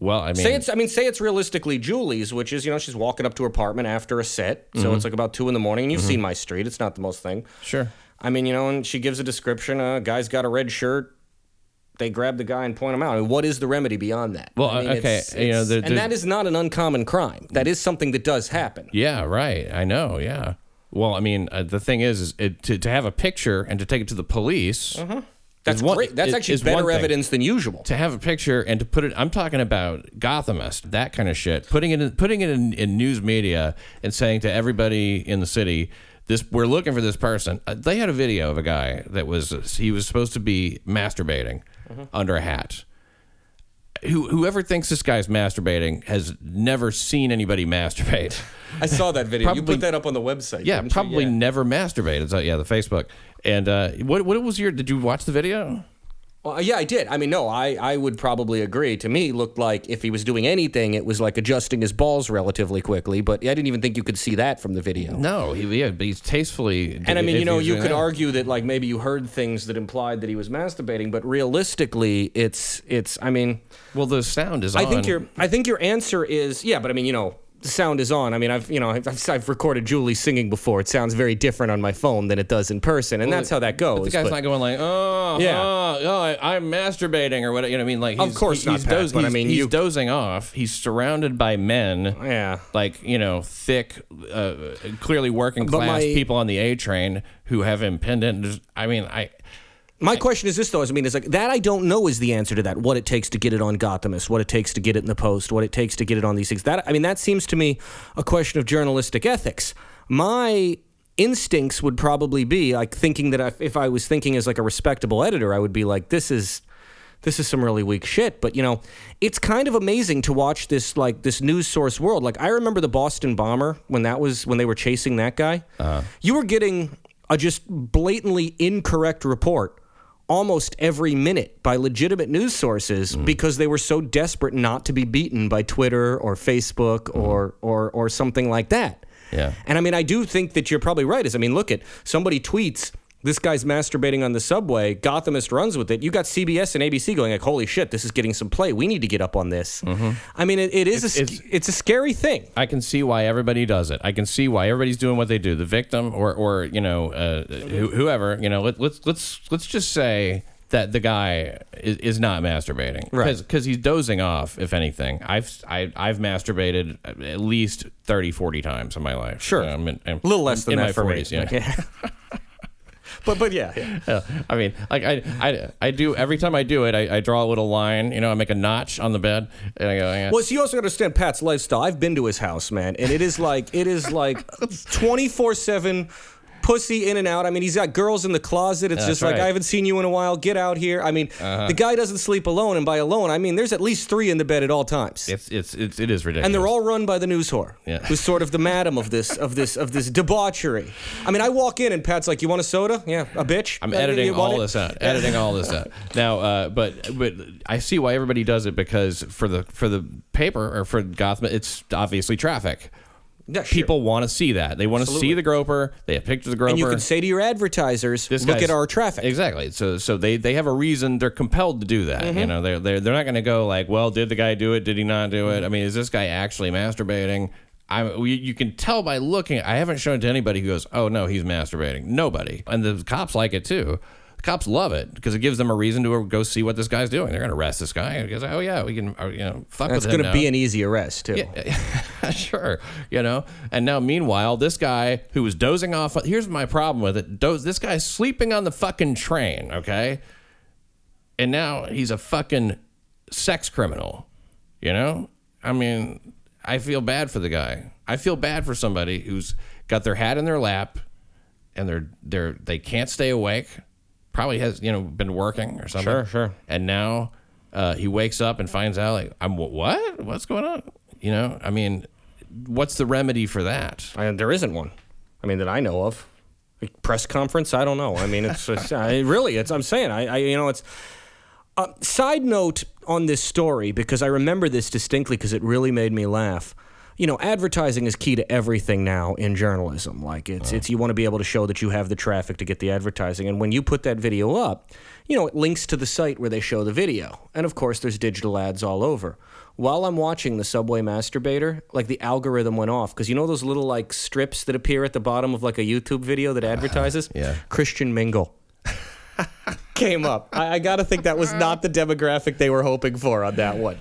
Well, I mean,
Say it's. I mean, say it's realistically Julie's, which is you know she's walking up to her apartment after a set, so
Mm-hmm.
it's like about two in the morning. And you've seen my street; it's not the most thing.
sure.
I mean, you know, and she gives a description. A guy's got a red shirt. They grab the guy and point him out. I mean, what is the remedy beyond that?
Well,
I mean,
okay,
it's-
you know, there-
and that is not an uncommon crime. That is something that does happen.
Yeah, right. I know. Yeah. Well, I mean, uh, the thing is, is it, to, to have a picture and to take it to the police.
That's
one-
great. That's
is-
actually better evidence than usual.
To have a picture and to put it, I'm talking about Gothamist, that kind of shit. Putting it, in, putting it in, in news media and saying to everybody in the city, "This, we're looking for this person." Uh, they had a video of a guy that was he was supposed to be masturbating
Mm-hmm.
under a hat. Who, whoever thinks this guy's masturbating has never seen anybody masturbate.
I saw that video. you put that up on the website.
Yeah,
you?
probably
Yeah.
never masturbated. So yeah, the Facebook. And uh, what what was your? Did you watch the video?
Well, yeah, I did. I mean, no, I, I would probably agree. To me, it looked like if he was doing anything, it was like adjusting his balls relatively quickly. But I didn't even think you could see that from the video.
No, he, yeah, but he's tastefully.
And I mean, you know, you could
that.
argue that like maybe you heard things that implied that he was masturbating, but realistically, it's it's. I mean,
Well, the sound is.
I
on.
think your I think your answer is yeah, but I mean, you know, the sound is on. I mean, I've you know I've, I've recorded Julie singing before. It sounds very different on my phone than it does in person, and that's how that goes.
The guy's
but-
not going like, oh,
Yeah.
oh, oh, I, I'm masturbating or whatever. You know, what I mean, like,
Of course
he's
not, Pat,
dozing,
but I mean,
he's
you-
dozing off. He's surrounded by men.
yeah.
Like you know, thick, uh, clearly working class
my-
people on the A train who have impendent. I mean, I
My question is this though: is I mean, is like that. I don't know is the answer to that. What it takes to get it on Gothamist, what it takes to get it in the Post, what it takes to get it on these things. That I mean, that seems to me a question of journalistic ethics. My instincts would probably be like thinking that if, if I was thinking as like a respectable editor, I would be like, this is this is some really weak shit. But you know, it's kind of amazing to watch this like this news source world. Like I remember the Boston bomber when that was when they were chasing that guy. Uh-huh. You were getting a just blatantly incorrect report almost every minute by legitimate news sources mm. because they were so desperate not to be beaten by Twitter or Facebook mm-hmm. or or or something like that.
Yeah.
And I mean, I do think that you're probably right. Is I mean, look at somebody tweets. This guy's masturbating on the subway. Gothamist runs with it. You got CBS and ABC going like, "Holy shit, this is getting some play. We need to get up on this." I mean, it, it is a
it's-
it's a scary thing.
I can see why everybody does it. I can see why everybody's doing what they do. The victim, or or you know, uh, who, whoever, you know, let, let's let's let's just say that the guy is, is not masturbating,
Right.
Because he's dozing off. If anything, I've I, I've masturbated at least 30, 40 times in my life.
Sure.
I'm in,
A little less than
in
that
my
for me.
40s, Yeah.
But but yeah, yeah.
Yeah. I mean, like I, I, I do every time I do it, I, I draw a little line. You know, I make a notch on the bed, and I go. Yeah.
Well, so you also understand Pat's lifestyle. I've been to his house, man, and it is like it is like twenty four seven. Pussy in and out. I mean, he's got girls in the closet. It's
That's
just like
right.
I haven't seen you in a while. Get out here. I mean, the guy doesn't sleep alone, and by alone, I mean there's at least three in the bed at all times.
It's it's it's it is ridiculous.
and they're all run by the news whore,
Yeah.
who's sort of the madam of this of this of this debauchery. I mean, I walk in and Pat's like, "You want a soda? Yeah, a bitch."
I'm
Uh,
editing all this out. Editing all this out. Now, uh, but but I see why everybody does it because for the for the paper or for Gotham, it's obviously traffic.
Yeah, sure.
People want to see that. They want to see the groper. They have pictures of the groper.
And you can say to your advertisers,
This
"Look at our traffic."
Exactly. So so they they have a reason. They're compelled to do that.
Mm-hmm.
You know, they're they're they're not going to go like, well, did the guy do it? Did he not do it? I mean, is this guy actually masturbating? I you, you can tell by looking. I haven't shown it to anybody who goes, oh no, he's masturbating. Nobody. And the cops like it too. The cops love it because it gives them a reason to go see what this guy's doing. They're going to arrest this guy. Goes, oh yeah, we can, uh, you know, fuck
That's going to be an easy arrest too.
Yeah, sure, you know. And now, meanwhile, this guy who was dozing off. Here's my problem with it: doze. This guy's sleeping on the fucking train. Okay, and now he's a fucking sex criminal. You know, I mean, I feel bad for the guy. I feel bad for somebody who's got their hat in their lap, and they're they're they can't stay awake. Probably has you know been working or something.
Sure, sure.
And now uh, he wakes up and finds out like I'm what? What's going on? You know, I mean, what's the remedy for that?
And there isn't one. I mean, that I know of. Press conference? I don't know. I mean, it's, it's I, really. It's. I'm saying. I. I you know. It's. Uh, side note on this story because I remember this distinctly because it really made me laugh. You know, advertising is key to everything now in journalism. Like it's uh-huh. it's you want to be able to show that you have the traffic to get the advertising, and when you put that video up, you know, it links to the site where they show the video, and of course, there's digital ads all over. While I'm watching the Subway Masturbator, like the algorithm went off because you know those little like strips that appear at the bottom of like a YouTube video that advertises.
yeah.
Christian Mingle came up. I, I got to think that was not the demographic they were hoping for on that one.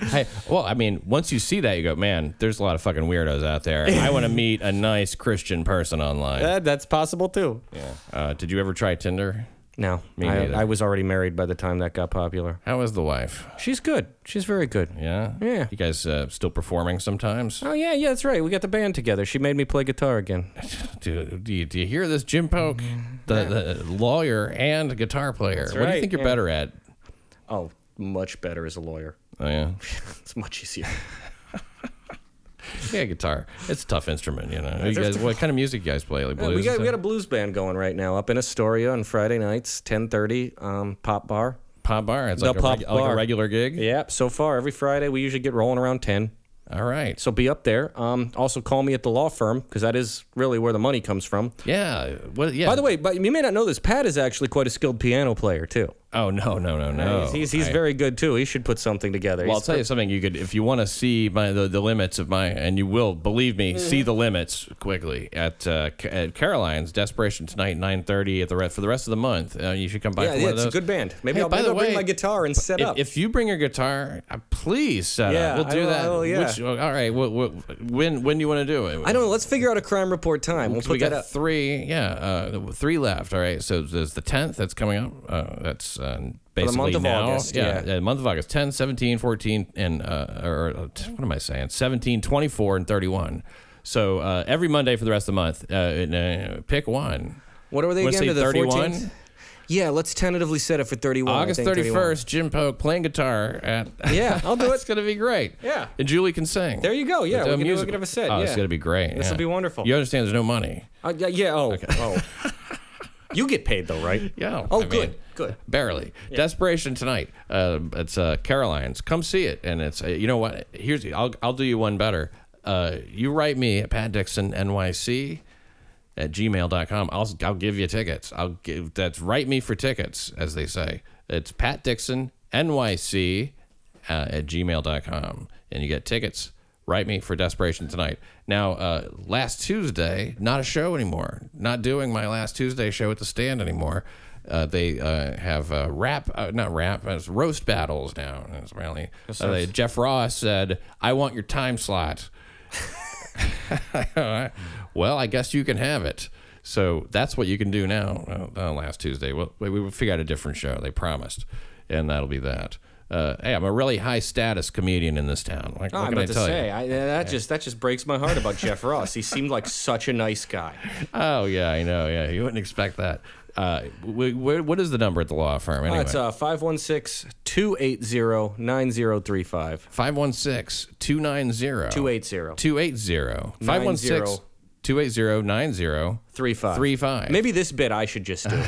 Hey, well, I mean, once you see that, you go, man, there's a lot of fucking weirdos out there. I want to meet a nice Christian person online.
Uh, that's possible too.
yeah. Uh, did you ever try Tinder?
No,
Me
I,
neither.
I was already married by the time that got popular.
How is the wife?
She's good. She's very good.
Yeah.
Yeah.
You guys uh, still performing sometimes?
Oh yeah, yeah, that's right. We got the band together. She made me play guitar again.
Do, do, you, do you hear this, Jim Polk, the, the lawyer and guitar player? what do you
right,
think you're
yeah.
better at?
Oh, much better as a lawyer.
Oh yeah,
It's much easier.
yeah, guitar. It's a tough instrument, you know. You guys, what kind of music you guys play? Like blues?
we got we got a blues band going right now up in Astoria on Friday nights, ten thirty, um, pop bar.
pop bar. It's
The
like a,
pop
regu- like a regular gig.
Yep. So far, every Friday we usually get rolling around ten.
All right.
So be up there. Um, also call me at the law firm because that is really where the money comes from.
Yeah. What? Yeah.
By the way, but you may not know this. Pat is actually quite a skilled piano player too.
Oh no no no no.
he's he's, he's
I-
very good too. He should put something together.
Well, I'll
He's
tell you something. You could, if you want to see my the, the limits of my, and you will believe me, see
Mm-hmm.
the limits quickly at uh, at Caroline's Desperation Tonight, nine thirty at the rest for the rest of the month. Uh, you should come by
yeah,
for
yeah,
one of
it's a good band. Maybe
Hey,
I'll,
by
maybe
the
I'll bring my guitar and set
If,
up.
if you bring your guitar, uh, please set
Yeah,
up. We'll do
will-
that.
I yeah.
Which, all right. What, what, when when do you want to do it?
I don't know. Let's figure out a crime report time. We'll put
we got
that up.
three, yeah, uh, three left. All right, so there's the 10th that's coming up. Uh, uh, basically
month of
now.
August,
yeah,
yeah.
month of August, 10, 17, 14, and uh, or uh, what am I saying? 17, 24, and 31. So uh, every Monday for the rest of the month, uh, and, uh, pick one.
What are they
Wanna
again? To the
31?
14th? Yeah, let's tentatively set it for 31. I
August
think 31.
31st, Jim Polk playing guitar at.
Yeah, I'll do it.
it's gonna be great.
Yeah.
and Julie can sing.
There you go. Yeah, we can, do, we
musical.
can have a set.
Oh,
yeah.
it's gonna be great.
This'll
yeah.
be wonderful.
You understand? There's no money.
Uh, yeah. Oh, oh. you get paid though, right?
Yeah.
Oh,
I mean,
good.
Barely. Desperation tonight. Uh, it's uh, Caroline's. Come see it. And it's uh, you know what? Here's I'll I'll do you one better. Uh, you write me at Pat Dixon NYC at gmail.com. I'll I'll give you tickets. I'll give that's write me for tickets, as they say. It's Pat Dixon NYC uh, at gmail.com. And you get tickets. Write me for Desperation Tonight. Now, uh, last Tuesday, not a show anymore. Not doing my last Tuesday show at the stand anymore. Uh, they uh, have uh, rap, uh, not rap, uh, it's roast battles now. It's apparently, uh, they- Jeff Ross said, "I want your time slot." well, I guess you can have it. So that's what you can do now. Uh, last Tuesday, well, we, we figure out a different show. They promised, and that'll be that. Uh, hey, I'm a really high status comedian in this town. What,
Oh,
what
I'm
can I
about to
tell
say,
you?
I, that just that just breaks my heart about Jeff Ross. He seemed like such a nice guy.
Oh yeah, I know. Yeah, you wouldn't expect that. Uh, wh- wh- what is the number at the law firm
Uh,
anyway?
it's uh, 516-280-9035.
516 290
280
280 516 280 9035.
Maybe this bit I should just do.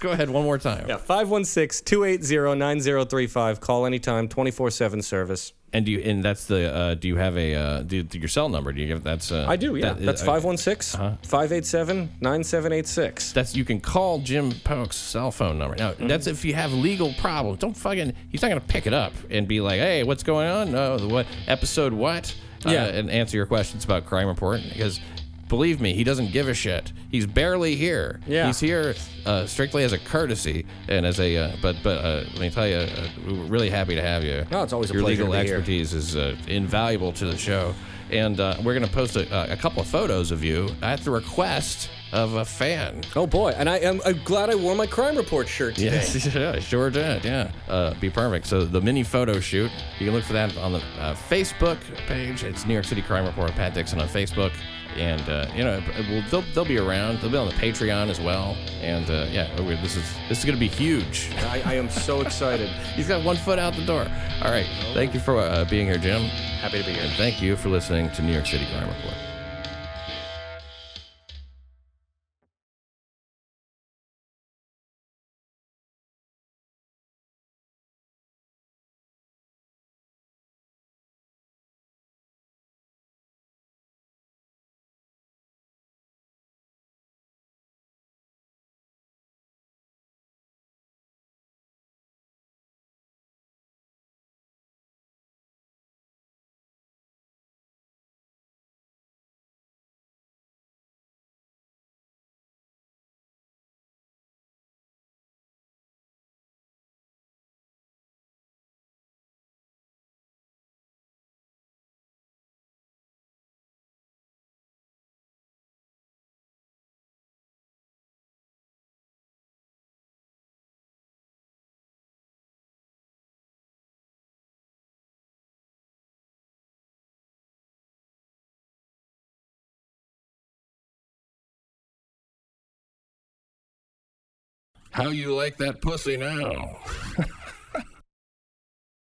Go ahead one more time.
yeah, 516-280-9035. Call anytime, 24/7 service.
And do you and that's the uh, do you have a uh, do, do your cell number? Do you give that's uh,
I do, yeah.
that-
That's
uh,
516-587-9786.
That's you can call Jim Polk's cell phone number. Now
Mm-hmm.
that's if you have legal problems. Don't fucking. He's not gonna pick it up and be like, "Hey, what's going on? Uh, what episode? What?"
Yeah.
uh, and answer your questions about crime report because. Believe me, he doesn't give a shit. He's barely here.
Yeah.
He's here uh, strictly as a courtesy and as a. Uh, but but uh, let me tell you, uh, we're really happy to have you.
No, it's always a pleasure. your legal
expertise is uh, invaluable to the show. And uh, we're going to post a, a couple of photos of you at the request of a fan.
Oh boy, and I am I'm glad I wore my crime report shirt today.
Yes, yeah, sure did. Yeah, uh, be perfect. So the mini photo shoot, you can look for that on the uh, Facebook page. It's New York City Crime Report, Pat Dixon on Facebook, and uh, you know they'll, they'll be around. They'll be on the Patreon as well. And uh, yeah, this is this is gonna be huge.
I, I am so excited.
He's got one foot out the door. All right, thank you for uh, being here, Jim,
Happy to be here.
and thank you for listening to New York City Crime Report. How you like that pussy now?